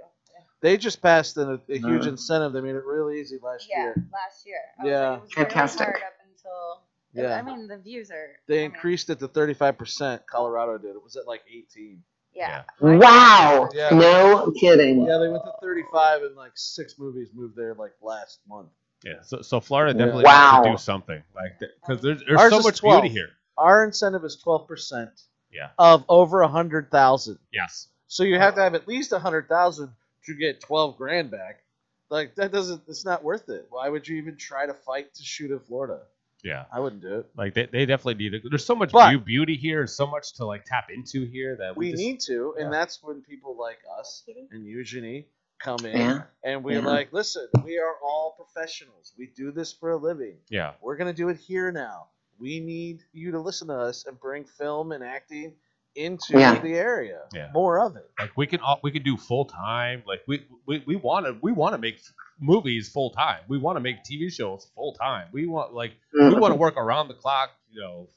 They just passed a, a huge Uh. incentive. They made it really easy last year. Yeah, year. last year. I was Yeah. like, it was Fantastic. Really hard up until. Yeah. I mean, the views are. They I mean, increased it to thirty five percent. Colorado did. It was at like eighteen. Yeah. Wow. Yeah. No kidding. Yeah, they went to thirty five, and like six movies moved there like last month. yeah. So, so Florida Yeah. definitely has to do something like because there's, there's Ours so is much 12. beauty here. Our incentive is twelve percent. Yeah. Of over a hundred thousand. Yes. So you have to have at least a hundred thousand to get twelve grand back. Like that doesn't. It's not worth it. Why would you even try to fight to shoot in Florida? Yeah. I wouldn't do it. Like they, they definitely need it. There's so much But- beau- beauty here, so much to like tap into here that we, We just, need to, and that's when people like us and Eugenie come in Yeah. and we're Yeah. Mm-hmm. like, listen, we are all professionals. We do this for a living. Yeah. We're gonna do it here now. We need you to listen to us and bring film and acting into Yeah. the area. Yeah. More of it. Like we can all, we can do full time. Like we we we want to we want to make movies full time. We want to make TV shows full time. We want like we mm-hmm. want to work around the clock. You know,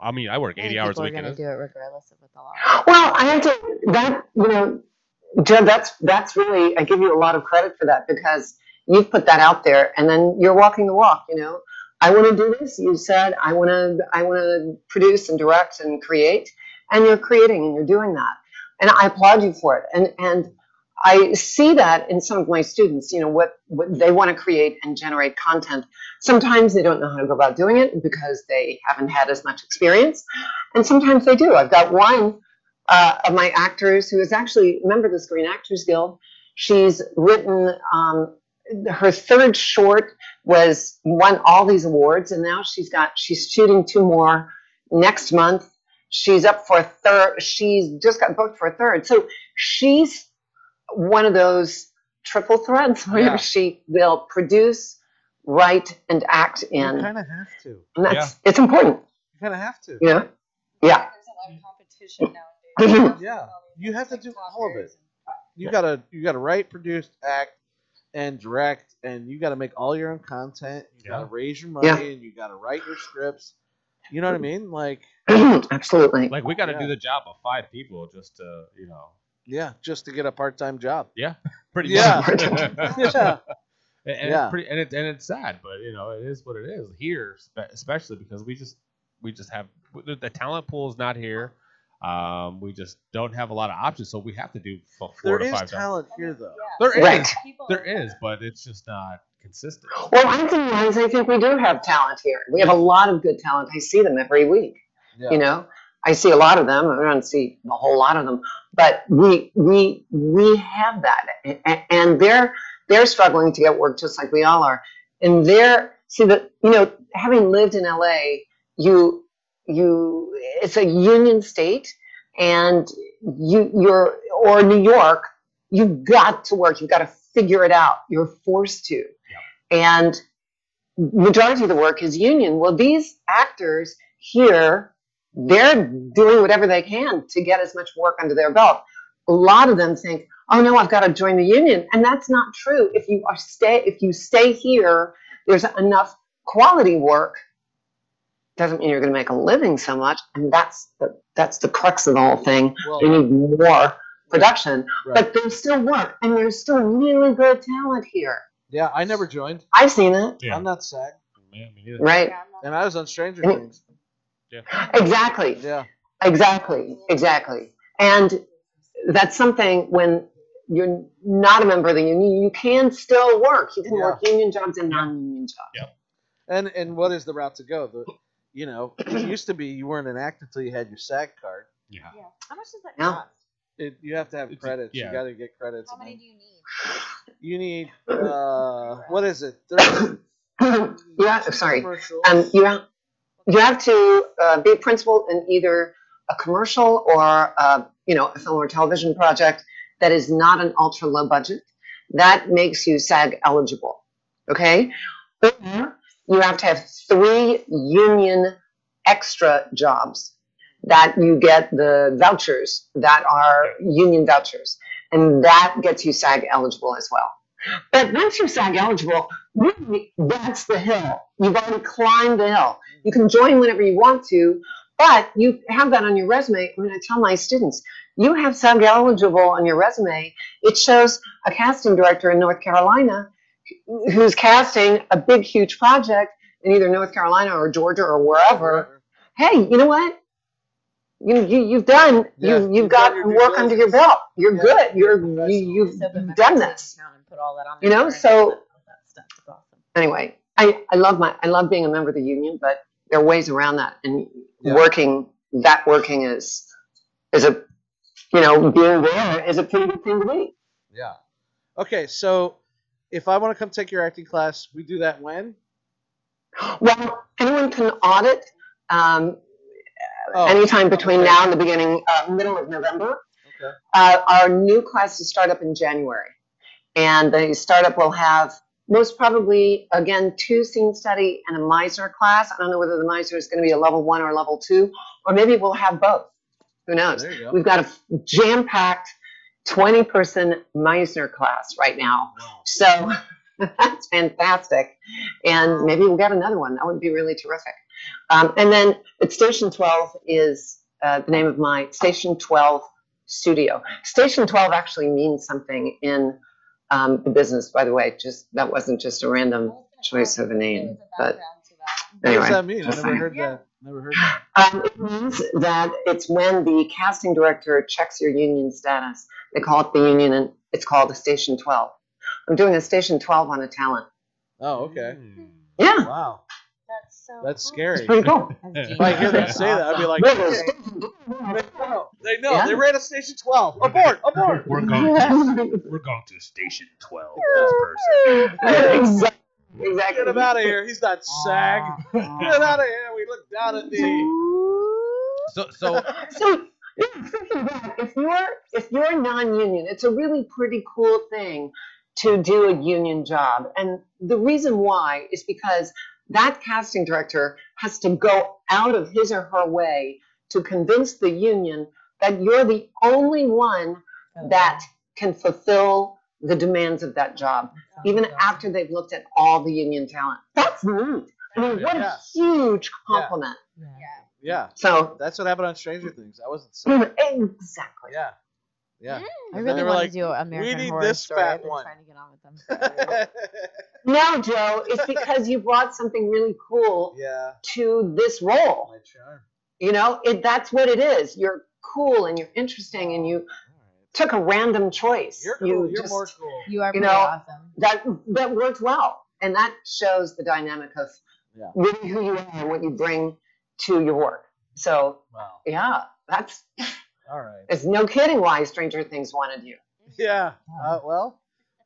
I mean, I work I eighty hours a people week. are gonna do it regardless of what the law. Well, I have to that you know, Jed, that's that's really I give you a lot of credit for that because you've put that out there and then you're walking the walk, you know. I want to do this. You said I want to I want to produce and direct and create and you're creating and you're doing that. And I applaud you for it. And and I see that in some of my students, you know, what, what they want to create and generate content. Sometimes they don't know how to go about doing it because they haven't had as much experience. And sometimes they do. I've got one uh, of my actors who is actually a member of the Screen Actors Guild. She's written um, her third short was won all these awards, and now she's got she's shooting two more next month. She's up for a third. She's just got booked for a third. So she's one of those triple threads where Yeah. she will produce, write, and act in. You in, kind of have to. and that's it's important. You kind of have to. Yeah. Yeah. There's a lot of competition nowadays. *laughs* Yeah. You have to do all of it. You gotta you gotta write, produce, act, and direct, and you gotta make all your own content. You gotta raise your money, Yeah. and you gotta write your scripts. You know what I mean? Like, *clears throat* Absolutely. Like we got to Yeah. do the job of five people just to you know yeah, just to get a part time job. *laughs* pretty Yeah. much. *laughs* Yeah. And, and Yeah. it's pretty, and it's and it's sad, but you know it is what it is here, especially because we just we just have the, the talent pool is not here. Um, we just don't have a lot of options, so we have to do four There to is five. jobs. talent here, though. There is, Right. there is, but it's just not consistent. Well, I think, I think we do have talent here. We have a lot of good talent. I see them every week. Yeah. You know, I see a lot of them. I don't see a whole lot of them, but we we we have that, and they're they're struggling to get work just like we all are. And they're see that you know, having lived in LA, you you it's a union state, and you you're or New York, you've got to work. You've got to figure it out. You're forced to, and majority of the work is union. Well, these actors here, they're doing whatever they can to get as much work under their belt. A lot of them think, "Oh no, I've got to join the union," and that's not true. If you are stay, if you stay here, there's enough quality work. Doesn't mean you're going to make a living so much, and that's the that's the crux of the whole thing. Well, We need more production, right. but there's still work, and there's still really good talent here. yeah, I never joined. I've seen it, Yeah, I'm not sad. Man, me neither. right? and I was on Stranger. Things. Exactly. Yeah, Exactly, exactly. And that's something when you're not a member of the union, you can still work. You can Yeah. work union jobs and non-union jobs. and and what is the route to go? The, you know, *clears throat* it used to be you weren't an actor until you had your SAG card. Yeah. Yeah. How much does that Yeah. cost? It, you have to have It's- credits. yeah. You got to get credits. How and many do you need? *clears throat* You need *clears throat* uh, what is it? 30 yeah, sorry. commercials? Um, you have you have to uh, be a principal in either a commercial or uh, you know a film or television project that is not an ultra low budget. That makes you SAG eligible. Okay. Or you have to have three union extra jobs that you get the vouchers that are union vouchers, and that gets you SAG eligible as well. But once you're SAG eligible, really, that's the hill. You've already climbed the hill. You can join whenever you want to, but you have that on your resume. When I tell my students, you have SAG eligible on your resume, it shows a casting director in North Carolina who's casting a big, huge project in either North Carolina or Georgia or wherever. Hey, you know what? You, you you've done Yeah, you you've you've got done your work under your belt. You're Yeah, good. you're You're professional. you, you've Just open my done this. and put all that on You know, so- that stuff. Awesome. anyway, I, I love my I love being a member of the union, but there are ways around that, and Yeah. working that working is is a you know being there is a pretty good thing to be. Yeah. Okay, so if I want to come take your acting class, we do that when? Well, anyone can audit um, Oh, anytime between okay. now and the beginning uh, middle of November. Okay. Uh, our new classes start up in January, And the startup will have most probably, again, two scene study and a Meisner class. I don't know whether the Meisner is going to be a level one or level two, or maybe we'll have both. Who knows? Go. We've got a jam packed 20 person Meisner class right now. Wow. So *laughs* that's fantastic. And maybe we'll get another one. That would be really terrific. Um, and then at Station 12 is uh, the name of my Station 12 studio. Station 12 actually means something in um, the business, by the way. Just that wasn't just a random choice of a name. But What anyway. does that mean? I never saying. heard that. Never heard that. Um, it means that it's when the casting director checks your union status. They call it the union, and it's called a station 12. I'm doing a station 12 on a talent. Oh, okay. Mm. Yeah, Wow, That's so. that's cool. scary. it's pretty cool. *laughs* If I hear them say that, I'd be like, Really, okay. They know. They know. Yeah. They ran a station 12. Abort! Abort! We're going to *laughs* we're going to station twelve. This person. *laughs* exactly. Get him out of here. He's not SAG. Ah. Get him out of here. We look down at the. So so *laughs* So, yeah, thinking about if you're if you're non-union, it's a really pretty cool thing to do a union job. And the reason why is because that casting director has to go out of his or her way to convince the union that you're the only one oh. that can fulfill the demands of that job, even after they've looked at all the union talent. That's neat. I mean, what a huge compliment. Yeah. Yeah. So, That's what happened on Stranger Things. I wasn't SAG. Mm, exactly. Yeah. Yeah. Mm. I And really they want like, to do American need Horror this Story. fat I've been one. trying to get on with them. forever. *laughs* No, Joe, it's because you brought something really cool yeah. to this role. My charm. You know, it, that's what it is. You're cool and you're interesting and you All right. Took a random choice. You're cool. You You're just- more cool. You are You know, awesome. That that worked well, and that shows the dynamic of Yeah. really who you are and what you bring to your work. So Wow. yeah, that's All right. it's no kidding why Stranger Things wanted you. Yeah. Uh, well.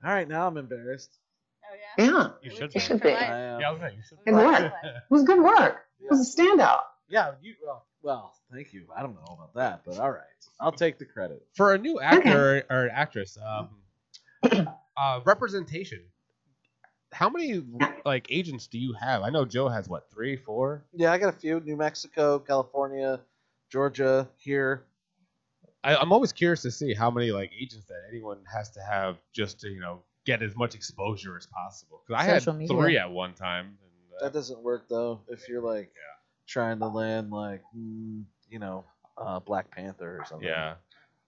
All right. Now I'm embarrassed. Oh yeah. Yeah, you should you should be. I It am. Yeah, okay, you should. Good work. was good work. It was a standout. Yeah. You. Well, well. Thank you. I don't know about that, but all right. I'll take the credit. For a new actor or an actress, um, *clears throat* uh, representation. How many like agents do you have? I know Joe has what three, four. Yeah, I got a few. New Mexico, California, Georgia, here. I, I'm always curious to see how many like agents that anyone has to have just to you know get as much exposure as possible. Because I Social had media. three at one time. And, uh, That doesn't work though. If you're like trying to land like, mm, you know, uh, Black Panther or something. yeah,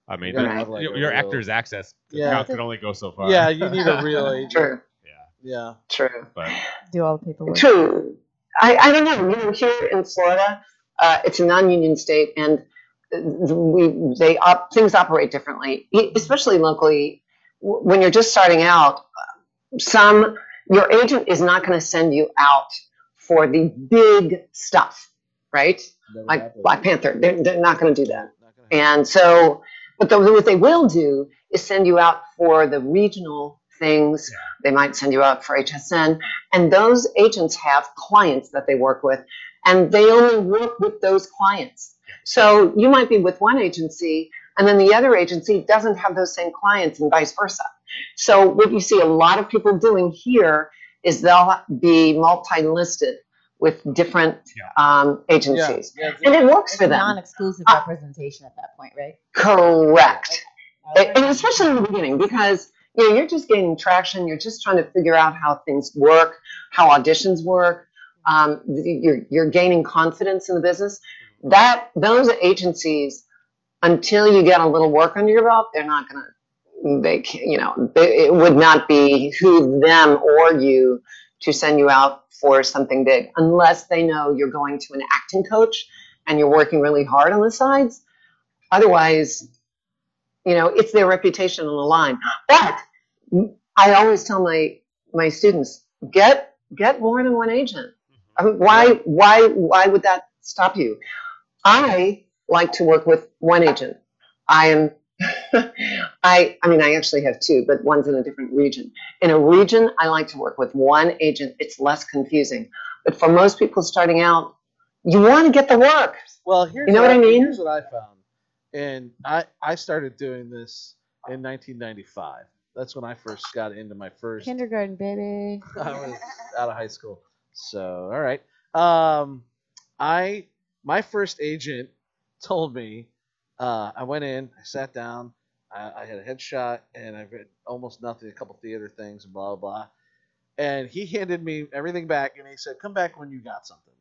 I mean, You gotta have, like, your, your real- actor's access Yeah. can only go so far. Yeah, you need a real *laughs* agent. True, yeah, Yeah. true. but Do all the paperwork. True. I, I don't know. You know, here in Florida, uh, it's a non-union state, and uh, we they op, things operate differently, especially locally. When you're just starting out, uh, some your agent is not going to send you out for the big stuff, right? Like. Black Panther, they're, they're not going to do that. Not gonna happen. And so, but the, what they will do is send you out for the regional things. Yeah. They might send you out for HSN. And those agents have clients that they work with, and they only work with those clients. So you might be with one agency, and then the other agency doesn't have those same clients, and vice versa. So what you see a lot of people doing here is they'll be multi-listed with different Yeah. um, yeah. agencies, yeah. and it works It's for them. non-exclusive Uh, representation at that point, right? Correct. Okay. And especially in the beginning, because you know you're just gaining traction. You're just trying to figure out how things work, how auditions work. Um, you're you're gaining confidence in the business. That those agencies, until you get a little work under your belt, they're not gonna. They you know it would not behoove them or you to send you out for something big unless they know you're going to an acting coach and you're working really hard on the sides. Otherwise, you know it's their reputation on the line. But i always tell my my students get get more than one agent. I mean, why why why would that stop you? I like to work with one agent. I am *laughs* i i mean i actually have two but one's in a different region in a region i like to work with one agent it's less confusing but for most people starting out you want to get the work Well, here's You know what I mean? Here's what I found, and I I started doing this in 1995. That's when I first got into my first. Kindergarten, baby. *laughs* I was out of high school. So all right. Um, I my first agent told me. Uh, I went in. I sat down. I, I had a headshot, and I've read almost nothing. A couple theater things, and blah blah blah. And he handed me everything back, and he said, "Come back when you got something."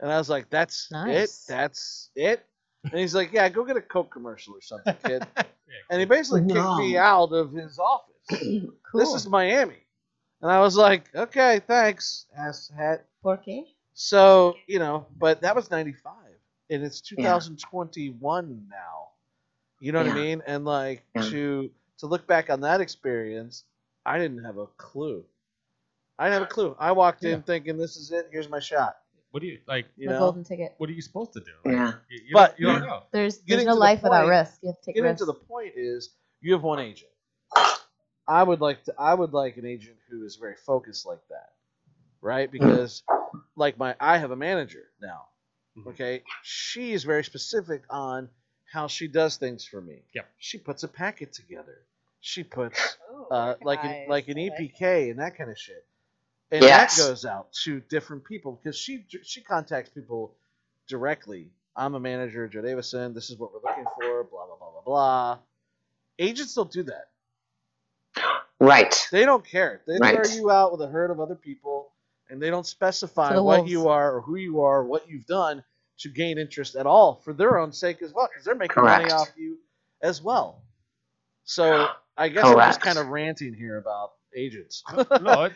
And I was like, "That's Nice. it. That's it." And he's like, "Yeah, go get a Coke commercial or something, kid." *laughs* and he basically kicked me out of his office. *clears throat* Cool. This is Miami. And I was like, okay, thanks, ass hat. Porque? So, you know, but that was 95. And it's Yeah. 2021 now. You know what I mean? And like Yeah. to to look back on that experience, I didn't have a clue. I didn't have a clue. I walked in thinking this is it, here's my shot. What do you like? You the know? golden ticket. What are you supposed to do? Yeah. You, you But- don't, you don't know. There's there's Getting no to the life without risk. You have to take Getting risks. to the point is you have one agent. I would like to I would like an agent who is very focused like that. Right? Because like my I have a manager now. Mhm. Okay? She is very specific on how she does things for me. Yep. She puts a packet together. She puts Ooh, uh, like an like an I like it. EPK and that kind of shit. And Yes. that goes out to different people because she she contacts people directly. I'm a manager, Joe Davison. This is what we're looking for. Blah blah blah blah blah. Agents don't do that. Right. They don't care. They Right. throw you out with a herd of other people, and they don't specify the what wolves. you are or who you are, or what you've done to gain interest at all for their own sake as well, because they're making money off you as well. So I guess I'm just kind of ranting here about agents, No,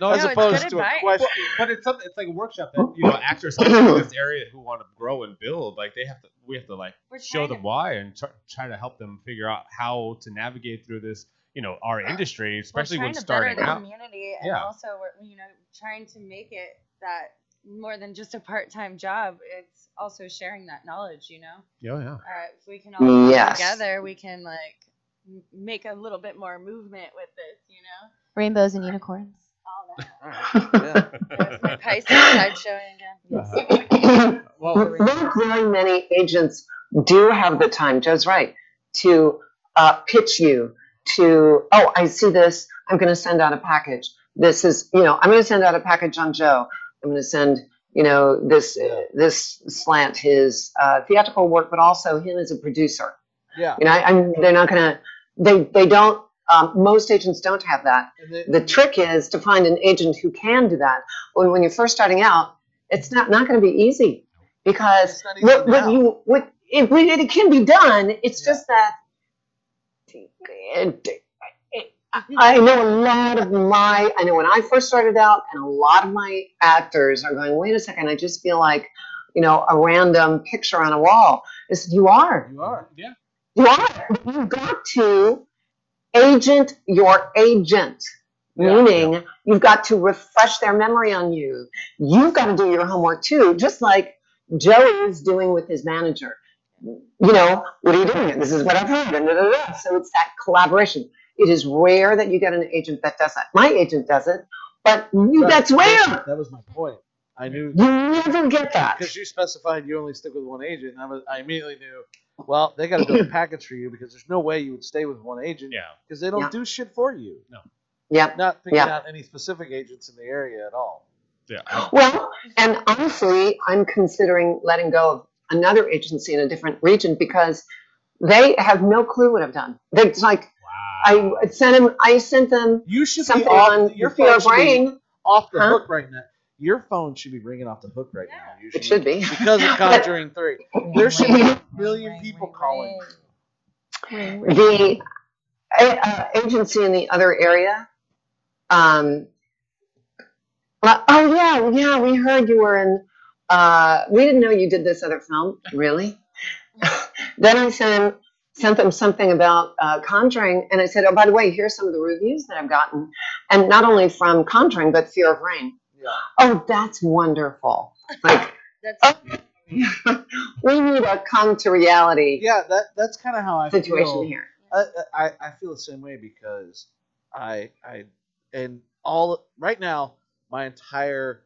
no, *laughs* as it's opposed good to a advice. question. But it's something. It's like a workshop that you know actors in this area who want to grow and build. Like they have to. We have to like show them to- why and try, try to help them figure out how to navigate through this. You know, our industry, we're especially trying when to starting better the out. community, and Yeah. also we're you know trying to make it that more than just a part-time job. It's also sharing that knowledge. You know, Yeah, yeah. uh, if we can all work Yes. together, we can like make a little bit more movement with this. You know, Rainbows and unicorns. all that. *laughs* All right. Yeah. There's my Pisces side showing again. *laughs* Uh-huh. *coughs* Well, Not very many agents do have the time, Joe's right, to uh, pitch you to, oh, I see this, I'm going to send out a package. This is, you know, I'm going to send out a package on Joe. I'm going to send, you know, this uh, this slant his uh, theatrical work, but also him as a producer. Yeah. You know, I, I'm, they're not going to, they they don't. Um, most agents don't have that. The- trick is to find an agent who can do that. When, when you're first starting out, it's not, not going to be easy because It's not easy what, what you what it, it can be done. It's Yeah. just that *laughs* I know a lot of my I know when I first started out, and a lot of my actors are going. Wait a second, I just feel like you know a random picture on a wall. Is you are you are. yeah. you are you've got to agent your agent. Yeah. Meaning, you've got to refresh their memory on you. You've got to do your homework too, just like Joe is doing with his manager. You know, what are you doing? This is what I've heard. And da, da, da. So it's that collaboration. It is rare that you get an agent that does that. My agent does it, but you, Right. that's rare. That was my point. I knew You never get that. because you specified you only stick with one agent, and I was I immediately knew. Well, they got to build a *clears throat* package for you because there's no way you would stay with one agent Yeah. because they don't Yeah. do shit for you. Yep. Not picking Yeah. out any specific agents in the area at all. Yeah. Well, and honestly, I'm considering letting go of another agency in a different region because they have no clue what I've done. They're it's like Wow. I sent them. I sent them You should something be off, on your your phone of should be rain. off the Huh? hook right now. Your phone should be ringing off the hook right now. Yeah. You It should be. because of *laughs* Conjuring Three. There should be a million people calling. Ring, ring. the uh, agency in the other area. Um, oh yeah, yeah, we heard you were in. Uh, we didn't know you did this other film. Really? *laughs* then I sent sent them something about uh, Conjuring, and I said, "Oh, by the way, here's some of the reviews that I've gotten, and not only from Conjuring, but Fear of Rain." Yeah. Oh, that's wonderful! Like *laughs* That's *laughs* we need a come to reality Yeah, that that's kind of how I situation feel. here. I, I I feel the same way because I I and all right now my entire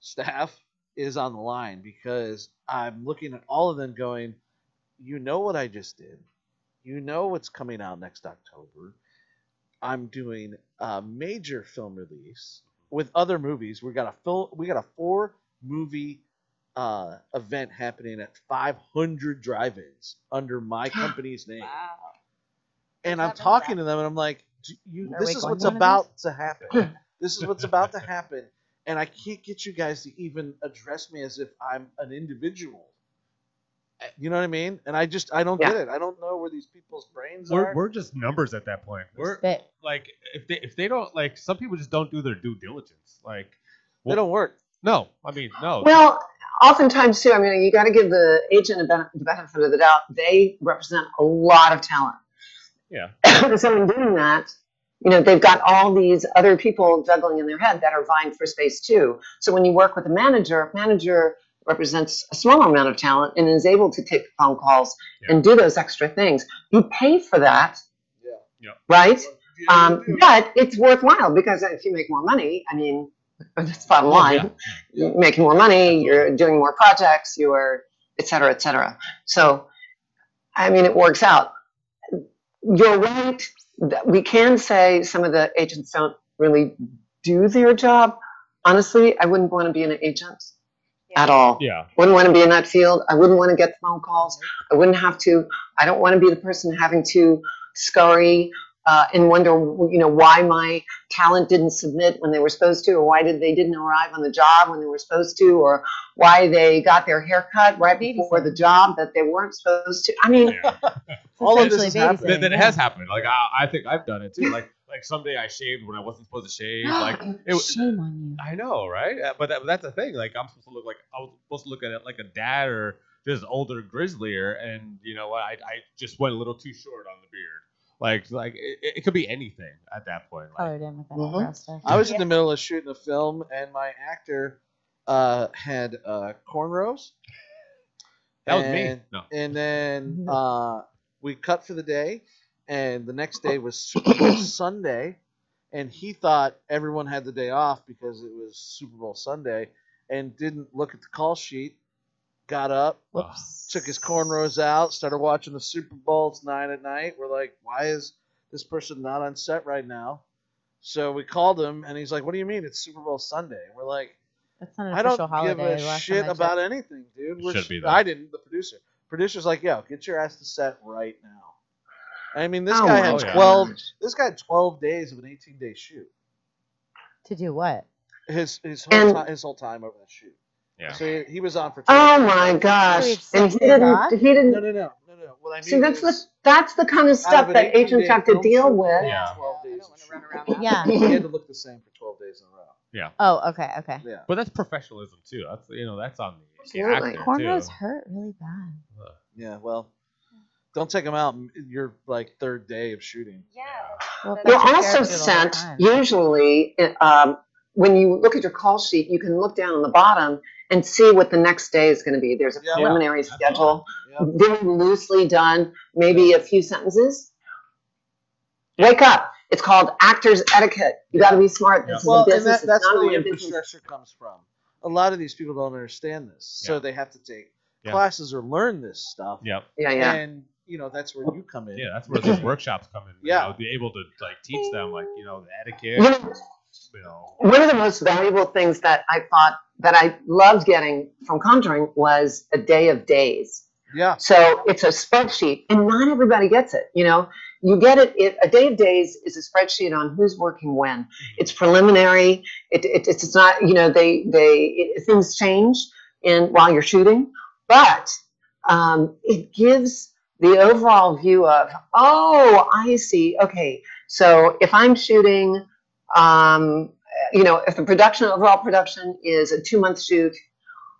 staff is on the line because I'm looking at all of them going, you know what I just did, you know what's coming out next October. I'm doing a major film release with other movies. We got a film. We got a four movie uh, event happening at 500 drive-ins under my *gasps* company's name. Wow. and I'm talking to them, and I'm like, "Do you, "This is what's to one of about to happen. *laughs* this is what's about to happen." And I can't get you guys to even address me as if I'm an individual. You know what I mean? And I just I don't Yeah. get it. I don't know where these people's brains We're, are. we're just numbers at that point. We're Spit. like if they if they don't like some people just don't do their due diligence. Like they don't work. no, I mean no. Well, oftentimes too, I mean, you got to give the agent the benefit of the doubt. They represent a lot of talent. Yeah. *coughs* so in doing that, you know, they've got all these other people juggling in their head that are vying for space too. So when you work with a manager, manager represents a smaller amount of talent and is able to take phone calls and do those extra things. You pay for that, Yeah. Yeah. right? Um, but it's worthwhile because if you make more money, I mean, *laughs* that's the bottom line. yeah. You're making more money, you're doing more projects, you're et cetera, et cetera. So, I mean, it works out. You're right. We can say some of the agents don't really do their job. Honestly, I wouldn't want to be an agent at all. Yeah. Wouldn't want to be in that field. I wouldn't want to get phone calls. I wouldn't have to. I don't want to be the person having to scurry uh, and wonder, you know, why my talent didn't submit when they were supposed to, or why did they didn't arrive on the job when they were supposed to, or why they got their hair cut right before the job that they weren't supposed to. I mean, yeah. *laughs* All of this Essentially is happening. that, that it has happened. Like I, I think I've done it too. Like *laughs* like someday I shaved when I wasn't supposed to shave. Like *gasps* it was. Shame on you. I know, right? Uh, But that, that's the thing. Like I'm supposed to look like I was supposed to look at it like a dad or this older grizzlier, and you know what? I, I just went a little too short on the beard. Like like it, it could be anything at that point. Like, Colored in with that Mhm. eyebrow stuff. I was in the middle of shooting a film, and my actor uh, had uh, cornrows. that was me. And- No. And then uh, we cut for the day, and the next day was *coughs* Super Bowl Sunday, and he thought everyone had the day off because it was Super Bowl Sunday, and didn't look at the call sheet. Got up, Whoops. took his cornrows out, started watching the Super Bowl. It's nine at night. We're like, why is this person not on set right now? So we called him, and he's like, "What do you mean it's Super Bowl Sunday?" We're like, That's not an "I don't holiday. give a last time shit I about checked. anything, dude." We're Should sh- be, though. I didn't. The producer, producer's like, "Yo, get your ass to set right now." I mean, this Oh guy my had yeah. twelve. This guy had twelve days of an eighteen-day shoot. To do what? His his whole And- time, his whole time over the shoot. Yeah. So he, he was on for. oh 12 my gosh! And he didn't. He didn't. No, no, no, no, no. What I mean See, that's the that's the kind of stuff of that agents have to deal with. he Yeah. 12 days don't of want to run shooting. around that. Yeah. he had *laughs* to look the same for 12 days in a row. Yeah. Oh, okay, okay. Yeah. But that's professionalism too. That's you know that's on the, the Absolutely. actor Cornrows too. hurt really bad. Ugh. Yeah. Well, don't take them out in your like third day of shooting. Yeah. Well, That's You're your also character the whole sent usually um, when you look at your call sheet, you can look down on the bottom and see what the next day is going to be. There's a Yeah. preliminary Yeah. schedule, Yeah. very loosely done, maybe a few sentences. Wake up! It's called actors etiquette. You got to be smart. This is Well, a and business. that, that's it's not where the a business. infrastructure comes from. A lot of these people don't understand this, so they have to take Yeah. classes or learn this stuff. Yep. Yeah, yeah. And you know that's where you come in. Yeah, that's where those workshops come in. Yeah. You know, be able to like teach them like you know the etiquette. You know, You know. one of the most valuable things that I thought that I loved getting from Conjuring was a day of days. Yeah. So it's a spreadsheet, and not everybody gets it. You know, you get it. it a day of days is a spreadsheet on who's working when. It's preliminary. It, it, it's not. You know, they they it, things change in while you're shooting, but um, it gives the overall view of oh, I see. Okay, so if I'm shooting, um, you know, if the production overall production is a two month shoot,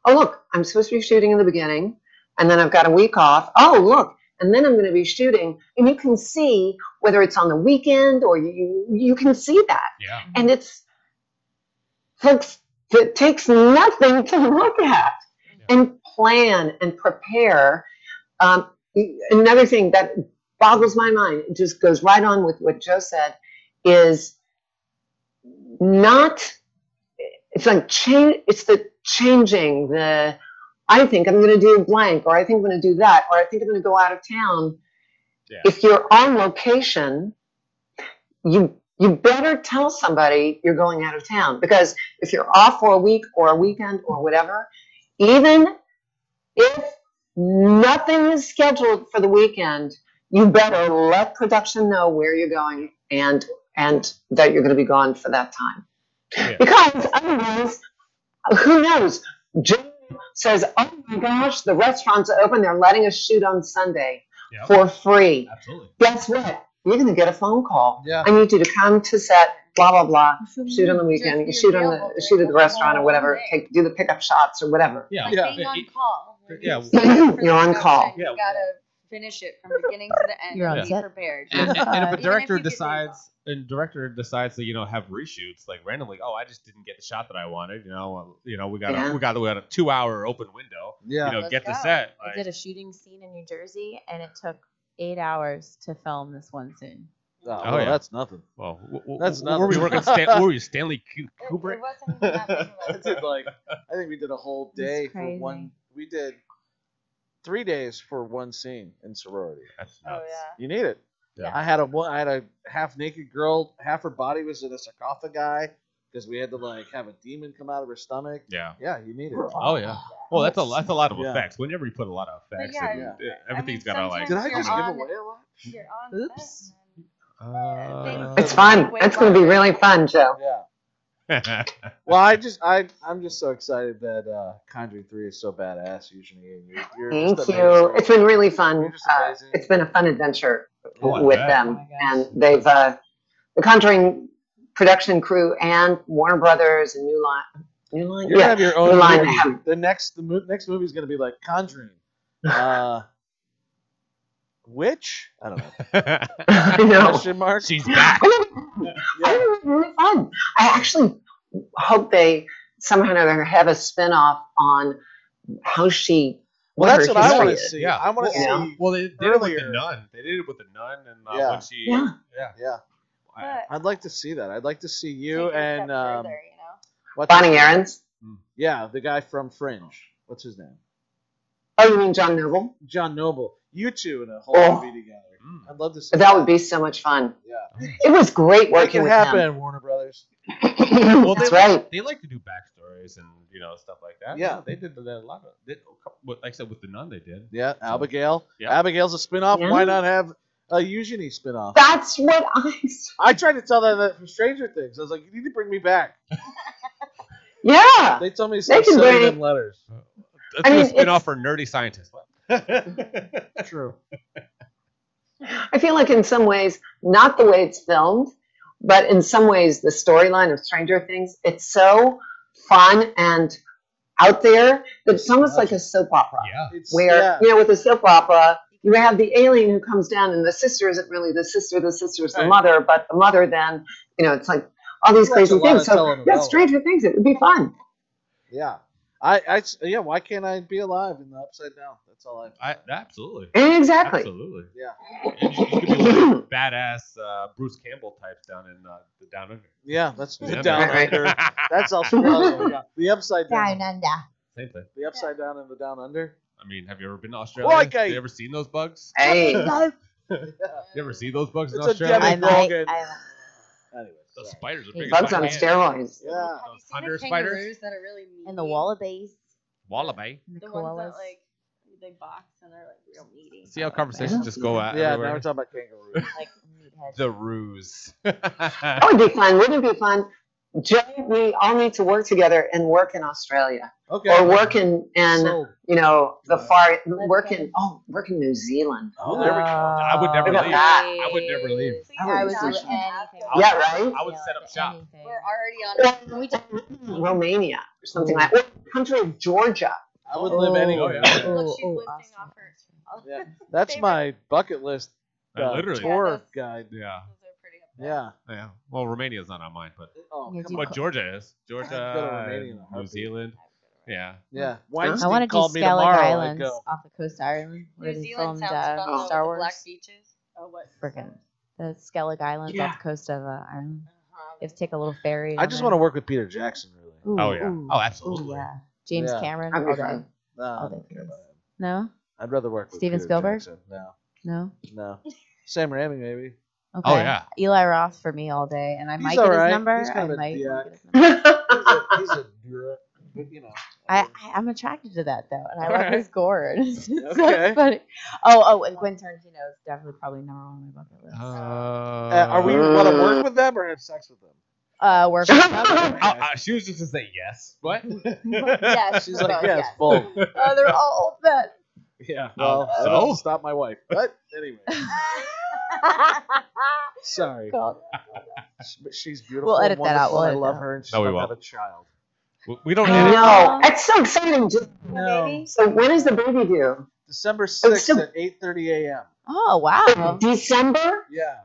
oh look, I'm supposed to be shooting in the beginning and then I've got a week off. Oh, look, and then I'm going to be shooting, and you can see whether it's on the weekend or you you can see that, Yeah. and it's folks. It takes nothing to look at and plan and prepare. Um, another thing that boggles my mind, it just goes right on with what Joe said, is not. It's like change. It's the changing the I think I'm going to do blank, or I think I'm going to do that, or I think I'm going to go out of town. Yeah. If you're on location, you you better tell somebody you're going out of town because if you're off for a week or a weekend or whatever, even if nothing is scheduled for the weekend, you better let production know where you're going and and that you're going to be gone for that time. Yeah. Because otherwise, who knows? Joe says, "Oh my gosh, the restaurants are open. They're letting us shoot on Sunday Yep. for free." Absolutely. Guess what? You're going to get a phone call. Yeah. I need you to come to set. Blah blah blah. Shoot on the weekend. You shoot on the for shoot at the the restaurant or whatever. Take do the pickup shots or whatever. Yeah. Like Yeah. being *laughs* on call. Yeah. it's time for You're on the call. production, Yeah. You gotta finish it from beginning to the *laughs* end. You're on and be set. prepared. And, and- and if *laughs* Even a if director you get decides, and director decides to you know have reshoots like randomly, oh, I just didn't get the shot that I wanted. You know, uh, you know, we got Yeah. a we got, we got a two hour open window. Yeah. You know, Let's get to go. set. I Like, did a shooting scene in New Jersey, and it took eight hours to film this one scene. Oh, Oh, well, yeah. that's nothing. well, w- w- That's w- were we nothing. working? Stan- were we *laughs* Stanley Ku- It- Kubrick? It, wasn't even that big of I a did like I think we did a whole That's day for crazy. one. We did three days for one scene in sorority. That's Oh yeah. You need it. Yeah. I had a one. I had a half naked girl. Half her body was in a sarcophagi because we had to like have a demon come out of her stomach. Yeah. Yeah, you need it. Oh yeah. Well, that's a that's a lot of Yeah. effects. Whenever you put a lot of effects, yeah, and, yeah. uh, I mean, everything's gotta like. Did I just give on- away a lot? You're on Oops. set, Uh, It's fun. It's going to be really fun, Joe. Yeah. Well, I *laughs* just I I'm just so excited that uh, Conjuring Three is so badass. Usually, and you're, you're Thank just you. It's been really fun. Uh, it's been a fun adventure Oh, with bet. them, Oh and they've uh, the Conjuring production crew and Warner Brothers and New Line. New Line, You're yeah. gonna have your own line have- The next the mo- next movie is gonna be like Conjuring. *laughs* Uh, which I don't know. *laughs* I know. Question mark. She's back. I think it's really fun. I actually hope they somehow or other have a spin-off on how she. Well, that's what I want to see. Yeah. I want to Well, see. Well, they did it with the nun. They did it with the nun, and uh, Yeah. when she, Yeah. yeah, Yeah, I- But I'd like to see that. I'd like to see you take and step um, further, you know? what's his Bonnie name? Aaron's. Yeah, the guy from Fringe. What's his name? Oh, you mean John Noble? John Noble. You two in a whole Oh. movie together. Mm. I'd love to see That would be so much fun. Yeah, It was great make working it with happen, Warner Brothers. *coughs* Well, That's they right. Like, they like to do backstories and you know stuff like that. Yeah. they did that a lot of. They, like I said, with the nun, they did. Yeah, Abigail. Yeah. Abigail's a spin-off. Yeah. Why not have a Eugenie spin-off? That's what I. *laughs* I tried to tell them that from Stranger Things. I was like, you need to bring me back. *laughs* Yeah. They told me to They stop sending them letters. Let's I mean, a spin it's- off for nerdy scientists. *laughs* True. I feel like in some ways, not the way it's filmed, but in some ways, the storyline of Stranger Things, it's so fun and out there that it's almost like a soap opera. yeah. It's, Where, yeah. you know, with a soap opera, you have the alien who comes down and the sister isn't really the sister, the sister is the Right. mother, but the mother then, you know, it's like all these crazy things. So, telenovela. yeah, Stranger Things, it would be fun. Yeah. I, I, yeah. Why can't I be alive in the upside down? That's all I. I, absolutely. Exactly. Absolutely. Yeah. And you, you could be one of the badass uh, Bruce Campbell types down in uh, the down under. Yeah. That's the Yeah. down Right. under. *laughs* That's Australia. the upside down. Down under. Same thing. The upside down and the down under. I mean, have you ever been to Australia? Like a- you ever seen those bugs? Hey. *laughs* Yeah. You ever see those bugs in It's a Australia? Demi I might. Logan. I, Anyways. Those sorry. spiders are big. Bugs on steroids. Yeah. Those Have you seen the spiders. kangaroos that are really meaty? and the wallabies. Wallaby. And the, The koalas. ones that like they box and they're like real meaty. See how conversations just go out Yeah. Now we're talking about kangaroos. like meathead. the ruse. That would be fun. Wouldn't it be fun? Joe, we all need to work together and work in Australia Okay. or work in, in Sold. you know, the far, work in, oh, work in New Zealand. Oh, there we go. I would never leave. that. I would never leave. Please I would do do not so. I would- Yeah, right? I would set up shop. We're already on. Or we just- Romania or something like, or the country of Georgia. I would live Oh, anywhere. yeah. Oh, oh, awesome. Yeah. *laughs* That's my bucket list I uh, tour Yeah, guide. Yeah. Yeah. Yeah. Well, Romania's not on mine, but Oh, come on. but Georgia is. I'd go to Georgia, Romania in a and New heartbeat. Zealand. Yeah. Yeah. I I want to do called me Skellig tomorrow. I'd Islands go. off the coast of Ireland where New they Zealand filmed sounds uh, fun Star with Wars. the Black beaches. Oh, what? Frickin' the Skellig Islands Yeah. off the coast of uh, Ireland. Uh-huh. You have to take a little ferry. I just want to work with Peter Jackson, really. Ooh, Oh, yeah. ooh, Oh, ooh, absolutely. yeah. James Yeah. Cameron. That'd be all day. fun. No, I don't they care can. about him. No, I'd rather work with Steven Peter Spielberg? Jackson. No, no. no. Sam Raimi, maybe. Okay. Oh, yeah. Eli Roth for me all day, and I He's might get his number. He's kind I of a might dick. get his *laughs* number. He's a, he's a dura- but, you know. I, I I'm attracted to that though, and I love Alright. his gourd. *laughs* It's so Okay. funny. Oh, oh, and Quentin Tarantino is definitely probably number one on my bucket list. Uh, Uh, are we want to work with them or have sex with them? Uh, work with them. *laughs* Oh, uh, she was just to say yes. What? yes, She's like, yes, yes. both. Oh, they're all bet. Yeah. Well, Um, I don't stop my wife. But anyway, *laughs* sorry. God. But she's beautiful. We'll edit that out, wonderful, we'll I edit love that her, and she's No, we about to won't. have a child. We- we don't I edit. know. It's so exciting. Just, No. so when is the baby due? December sixth so- at eight thirty a.m. Oh wow. December? Yeah.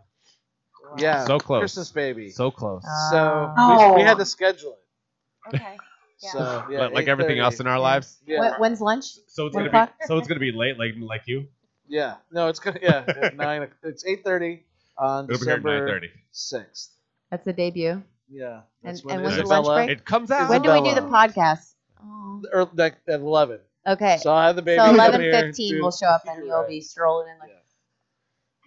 Yeah. So close. Christmas baby. So close. So Oh. we, we had to schedule it. Okay. Yeah. So *laughs* yeah, But like everything else in our lives. Yeah. When, when's lunch? So it's One gonna be so it's gonna be *laughs* late, like like you. Yeah. No, it's gonna yeah at *laughs* nine. It's eight thirty on It'll be here at December thirty. sixth. That's the debut. Yeah. And- that's when and when's the Isabella- lunch break? It comes out. When do we do the Isabella. podcast? Oh. Or like at eleven. Okay. So I'll have the baby. So come here, fifteen, do- we'll show up, and You're you'll right. be strolling in like.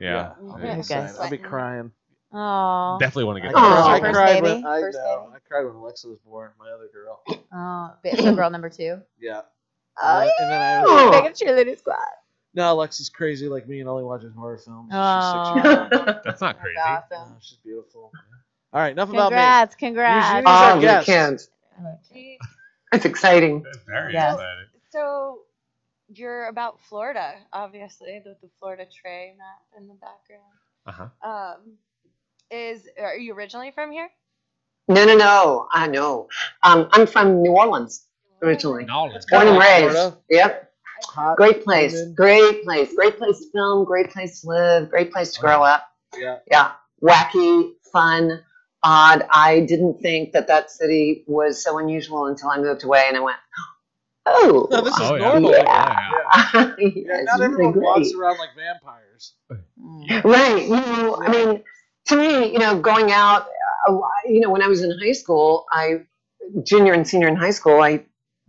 Yeah. I'll be Okay. excited. I'll be crying. Oh. Definitely want to get Aw. that. cried- I First cried baby? when I First know. baby? I cried when Alexa was born. My other girl. Oh. ba- So girl number two. *laughs* Yeah. Oh and, then, and then I was Oh. Make a cheerleading squad. no, Alexa's crazy like me and only watches horror films. Oh. She's six years old. *laughs* That's not crazy. That's No, she's beautiful. All right, enough about me. Congrats, congrats. Oh, you guest? can't. Gee, It's exciting. That's very Yes. exciting. So you're about Florida, obviously, with the Florida tray map in the background. Uh huh. Um, is are you originally from here? No, no, no. I know. Um, I'm from New Orleans originally. No, let's Born and raised. Florida? Yep. Hot Great place. women. Great place. Great place to film. Great place to live. Great place to grow up. Yeah. Yeah. Wacky, fun, odd. I didn't think that that city was so unusual until I moved away and I went, oh. *laughs* No, this is Oh, normal. Yeah. Yeah. Yeah, Yeah, it's not really everyone walks around like vampires. Right. You know, I mean, to me, you know, going out, uh, you know, when I was in high school, I, junior and senior in high school, I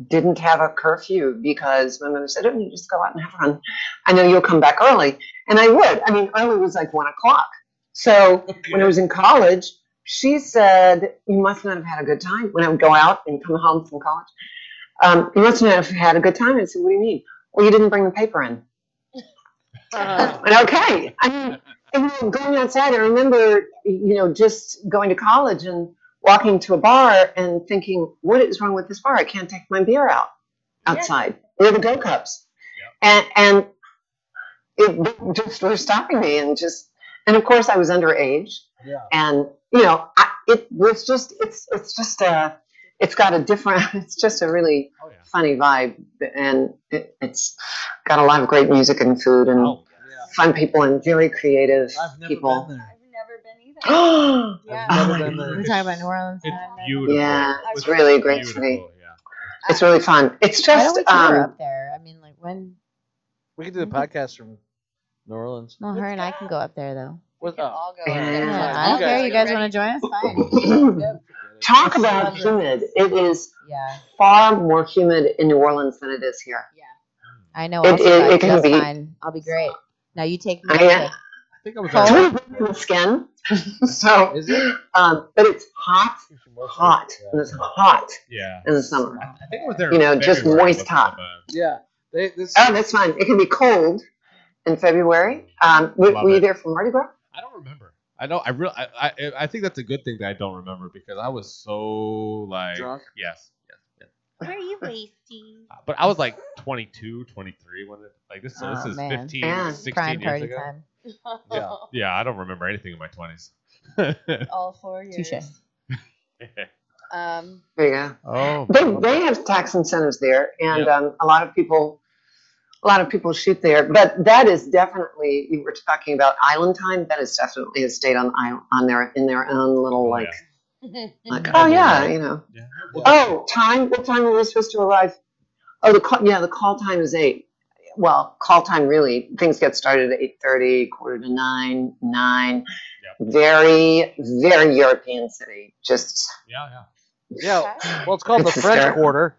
didn't have a curfew because my mother said, oh, you just go out and have fun. I know you'll come back early. And I would. I mean, early was like one o'clock. So when I was in college, she said, you must not have had a good time. When I would go out and come home from college, um, you must not have had a good time. I said, what do you mean? Well, you didn't bring the paper in. *laughs* Uh, And okay. I mean, and going outside, I remember, you know, just going to college and walking to a bar and thinking, what is wrong with this bar? I can't take my beer out outside. Where are the go cups? And, and it just were stopping me and just, and of course I was underage yeah. and, you know, I, it was just, it's, it's just a, it's got a different, *laughs* it's just a really Oh yeah. funny vibe and it, it's got a lot of great music and food and Oh, yeah. Fun people and very creative I've never people. been there. I've never been either. Oh, *gasps* Yeah. I've never my been. We're talking about New Orleans. it's beautiful. Yeah, it's It's really a great beautiful, city. Yeah. it's really fun. It's Why don't just we tour um, up there? I mean, like when? We could do the podcast from New Orleans. No, her and I can go up there though. With, We can oh, all go. Yeah. Yeah, Yeah, I don't you care. guys- You guys want to join us? Fine. *laughs* *clears throat* talk about humid. It is Yeah, far more humid in New Orleans than it is here. Yeah, I know. It- it- it can be- fine. I'll be great. Now you take me. I, to- uh, I think I was. Cold. It's at- really good for the skin. *laughs* so, Is it? um, but it's hot, hot, and it's hot Yeah. in the summer. I think I was there. You know, just moist hot. uh, Yeah. They, this, Oh, that's fine. It can be cold in February. Um, were, were you there for Mardi Gras? I don't remember. I know. I really. I, I. I think that's a good thing that I don't remember because I was so like. Drunk? Yes. Yes. yes. Where are you *laughs* wasting? Uh, But I was like 22, 23 when it, like this. So Oh, this is man. 15, Yeah. 16 Prime years party ago. time. Yeah. Yeah, I don't remember anything in my twenties. *laughs* All four years. Touche. *laughs* Um, There you go. oh. They, they have tax incentives there, and Yep. um, a lot of people, a lot of people shoot there. But that is definitely you were talking about island time. That is definitely a state on island on their in their own little Oh, like yeah. Like oh yeah you know Yeah. oh time what time are we supposed to arrive? Oh the call, yeah the call time is eight. Well, call time really things get started at eight thirty, quarter to nine, nine. Very very European city. Just Yeah, yeah. yeah. Well, it's called It's the French hysterical. Quarter.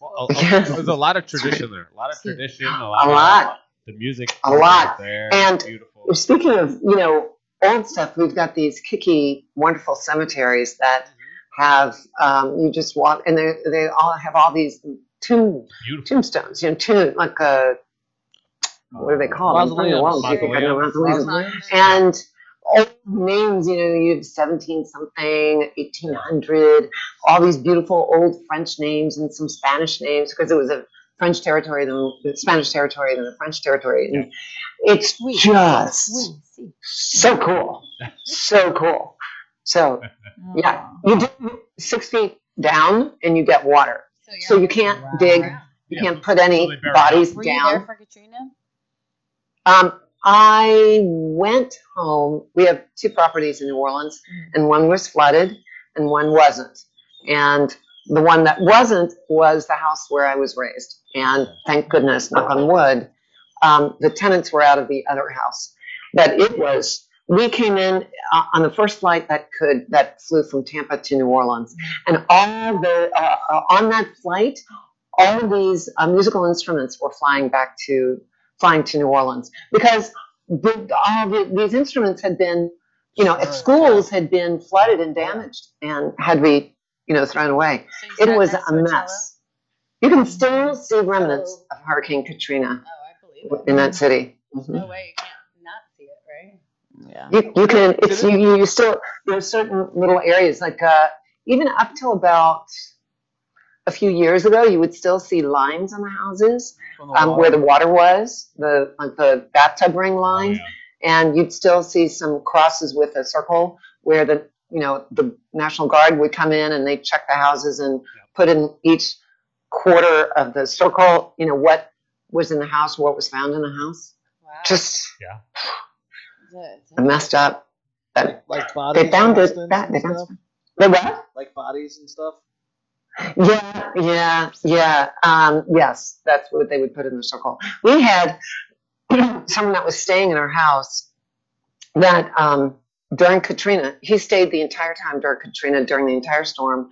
Well, fold. a- a- there's a lot of tradition there. A lot of *laughs* tradition. A lot. a of- The music. A lot. There. And beautiful. Speaking of, you know, old stuff, we've got these kicky, wonderful cemeteries that have um, you just walk, and they they all have all these tomb Beautiful. tombstones, you know, tomb like a what do they call them? I'm trying to Mausoleums. walk, I think I know Mausoleums. mausoleums. and old names, you know, you have 17 something, 1800, all these beautiful old French names and some Spanish names because it was a French territory, then the Spanish territory, then the French territory. And it's Oui. just Oui, so cool. So cool. So, *laughs* yeah, you do six feet down and you get water. So, you're So you can't ground. dig, Yeah. you can't put any So they bury bodies Were you there for Katrina? Um, I went home. We have two properties in New Orleans, and one was flooded and one wasn't. And the one that wasn't was the house where I was raised. And thank goodness, knock on wood, um, the tenants were out of the other house. But it was, we came in uh, on the first flight that could, that flew from Tampa to New Orleans. And all the, uh, uh, on that flight, all of these uh, musical instruments were flying back to, flying to New Orleans because the, all the, these instruments had been, you know, at schools had been flooded and damaged and had be, you know, thrown away. So It was a to cello? mess. You can still see remnants of Hurricane Katrina Oh, I believe it. in that city. There's Mhm. no way you can't not see it, right? Yeah. You, you can, it's, you, you still, there's certain little areas, like, uh, even up till about a few years ago, you would still see lines on the houses, From the um, where the water was, the, like the bathtub ring Oh, lines. yeah. and you'd still see some crosses with a circle where the you know the national guard would come in and they check the houses and put in each quarter of the circle you know what was in the house what was found in the house Wow. just The- messed up but like, like bodies. they found for it that they found stuff? they what like bodies and stuff. Yeah, yeah, yeah. Um, yes, that's what they would put in the circle. We had *clears throat* someone that was staying in our house that um, during Katrina, he stayed the entire time during Katrina, during the entire storm.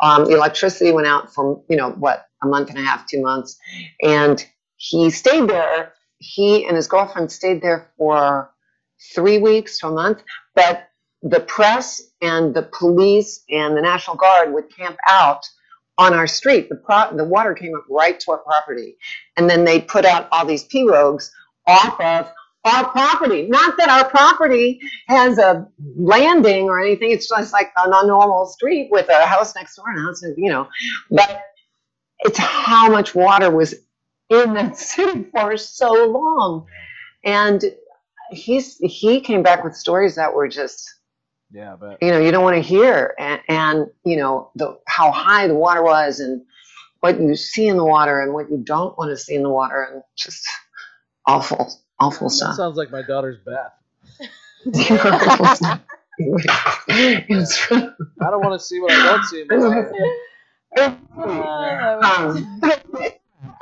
Um, the electricity went out for, you know, what, a month and a half, two months. And he stayed there. He and his girlfriend stayed there for three weeks to a month. But the press and the police and the National Guard would camp out on our street. The pro- the water came up right to our property, and then they put out all these pirogues off of our property. Not that our property has a landing or anything. It's just like a normal street with a house next door and a house, you know. But it's how much water was in that *laughs* city for so long, and he's he came back with stories that were just Yeah, but you know you don't want to hear and, and you know the how high the water was and what you see in the water and what you don't want to see in the water and just awful awful that stuff. sounds like my daughter's bath. *laughs* I don't want to see what I don't see in um,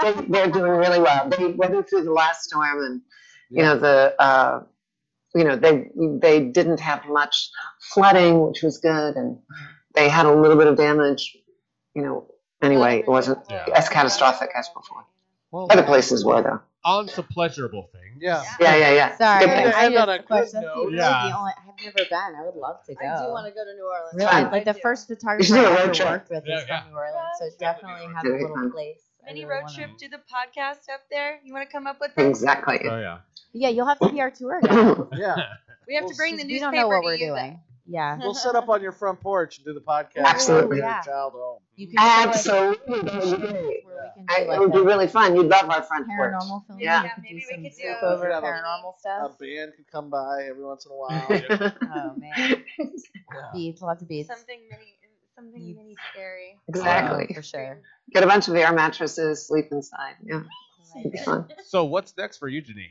they, they're doing really well. They weathered through the last storm and you know the uh, you know they they didn't have much flooding which was good and they had a little bit of damage you know anyway it wasn't Yeah. as catastrophic as before. Well, other places were though On to pleasurable things. Yeah. yeah yeah yeah *laughs* Sorry, Good thing. I End on just a good question. note. That's Yeah. the only, I've never been. I would love to go. I do want to go to New Orleans. Really, Fun. like the do. first photographer should do a I road ever trip. worked with Yeah, is yeah. from New Orleans, so definitely have a Very little fun. place. I Mini really road wanna- trip, do the podcast up there. You want to come up with us? exactly Oh yeah. Yeah, you'll have to be our tour *laughs* guide. *laughs* Yeah. We have Well, to bring the we newspaper don't know what to we're use doing. It. Yeah, We'll set up on your front porch and do the podcast. Absolutely. Yeah. Child home. you can show us absolutely that would be great. where we can I- do it would be really fun you'd love our a front porch paranormal film. Yeah. we Yeah, could maybe do we some could do sleep a- over Yeah, paranormal A stuff. A band could come by every once in a while. *laughs* Oh man, *laughs* Yeah. beats, lots of beats. Something mini, something Beats. mini scary. exactly for sure. get a bunch of air mattresses sleep inside yeah it'd be fun *laughs* So what's next for you, Janine?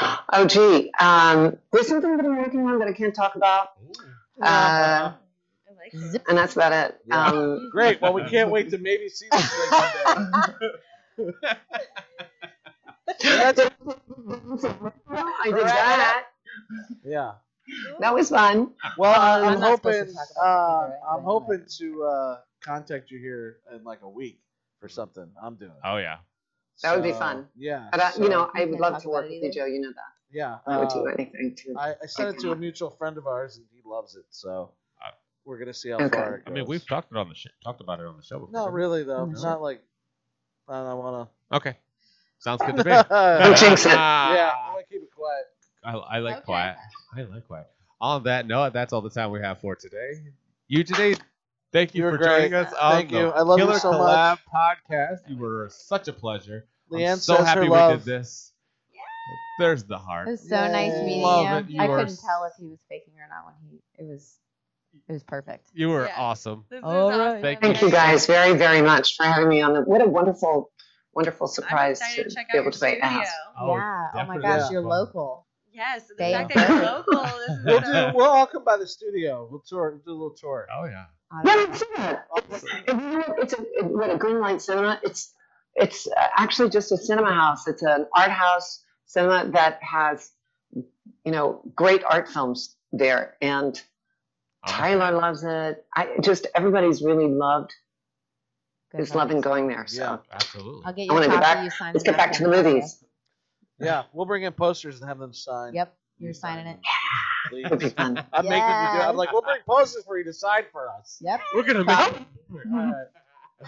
*gasps* oh gee um, there's something that i'm working on that i can't talk about uh, like and that's about it Yeah. um, *laughs* Great. Well, we can't wait to maybe see this *laughs* thing one day. I did that. Yeah. That was fun. Well, Um, I'm I'm hoping. to Uh, it I'm but hoping to uh, contact you here in like a week for something I'm doing. Oh yeah. That would be fun. Yeah. But I, so- you know, I would love to work with you. Joe. You know that. Yeah. I would do uh, anything to. I, I sent it to a mutual friend of ours, and he loves it. So we're gonna see how Okay. far it I mean, we've talked it on the sh- talked about it on the show before. Not really though. No. Not like I don't wanna. Okay, sounds good to me. *laughs* Don't jinx it. yeah, I'm gonna keep it quiet. I, I like Okay. quiet. I like quiet. On that note, that's all the time we have for today. You today, thank you You were for joining us on Thank the you. I love you Killer so Collab much. podcast. You were such a pleasure. Leanne I'm so says happy her we love. did this. There's the heart. It was so nice meeting Love you. it. You I are couldn't s- tell if he was faking or not when he. It was. It was perfect. You were Yeah. awesome. This is All right. awesome. Thank Thank you guys very, very much for having me on. The, what a wonderful, wonderful I'm surprise excited to to check be out able your to say studio. ask. Oh, yeah. Oh my definitely. gosh, you're local. Yes, the Thank fact that you. you're local. This is We'll so- do. We'll all come by the studio. We'll tour. Do a little tour. Oh yeah. Yeah, let's. It's, and you know what? it's a it, what a green light cinema. It's it's uh, actually just a cinema house. It's an art house cinema that has you know great art films there, and Tyler loves it. I just everybody's really loved Good is loving going there. So Yeah. Absolutely. I'll get I you a wanna copy. get back- you sign let's get back to the movies. Yeah, we'll bring in posters and have them sign. Yep, you're signing it. Please. It'll be fun. *laughs* I'm making you do. I'm like, we'll bring posters for you to sign for us. Yep. We're gonna make. Alright.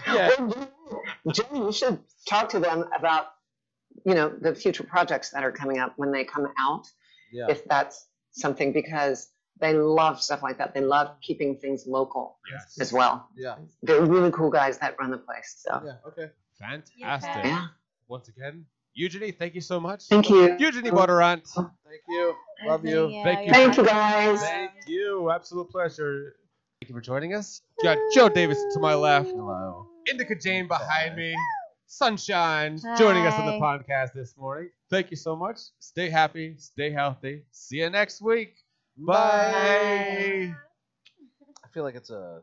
Mm-hmm. Yeah. Jimmy, you should talk to them about you know the future projects that are coming up when they come out. Yeah. if that's something because they love stuff like that. They love keeping things local Yes. as well. Yeah. They're really cool guys that run the place. So Yeah. Okay. Fantastic. yeah, Once again, Eugenie, thank you so much. thank you. Eugenie Bondurant. Thank you. Love you. Thank you. Thank you guys. Thank you. Absolute pleasure. Thank you for joining us. Got Joe Davis to my left. Hello. Indica Jane behind me. Sunshine joining us on the podcast this morning. Thank you so much. Stay happy. Stay healthy. See you next week. Bye. I feel like it's a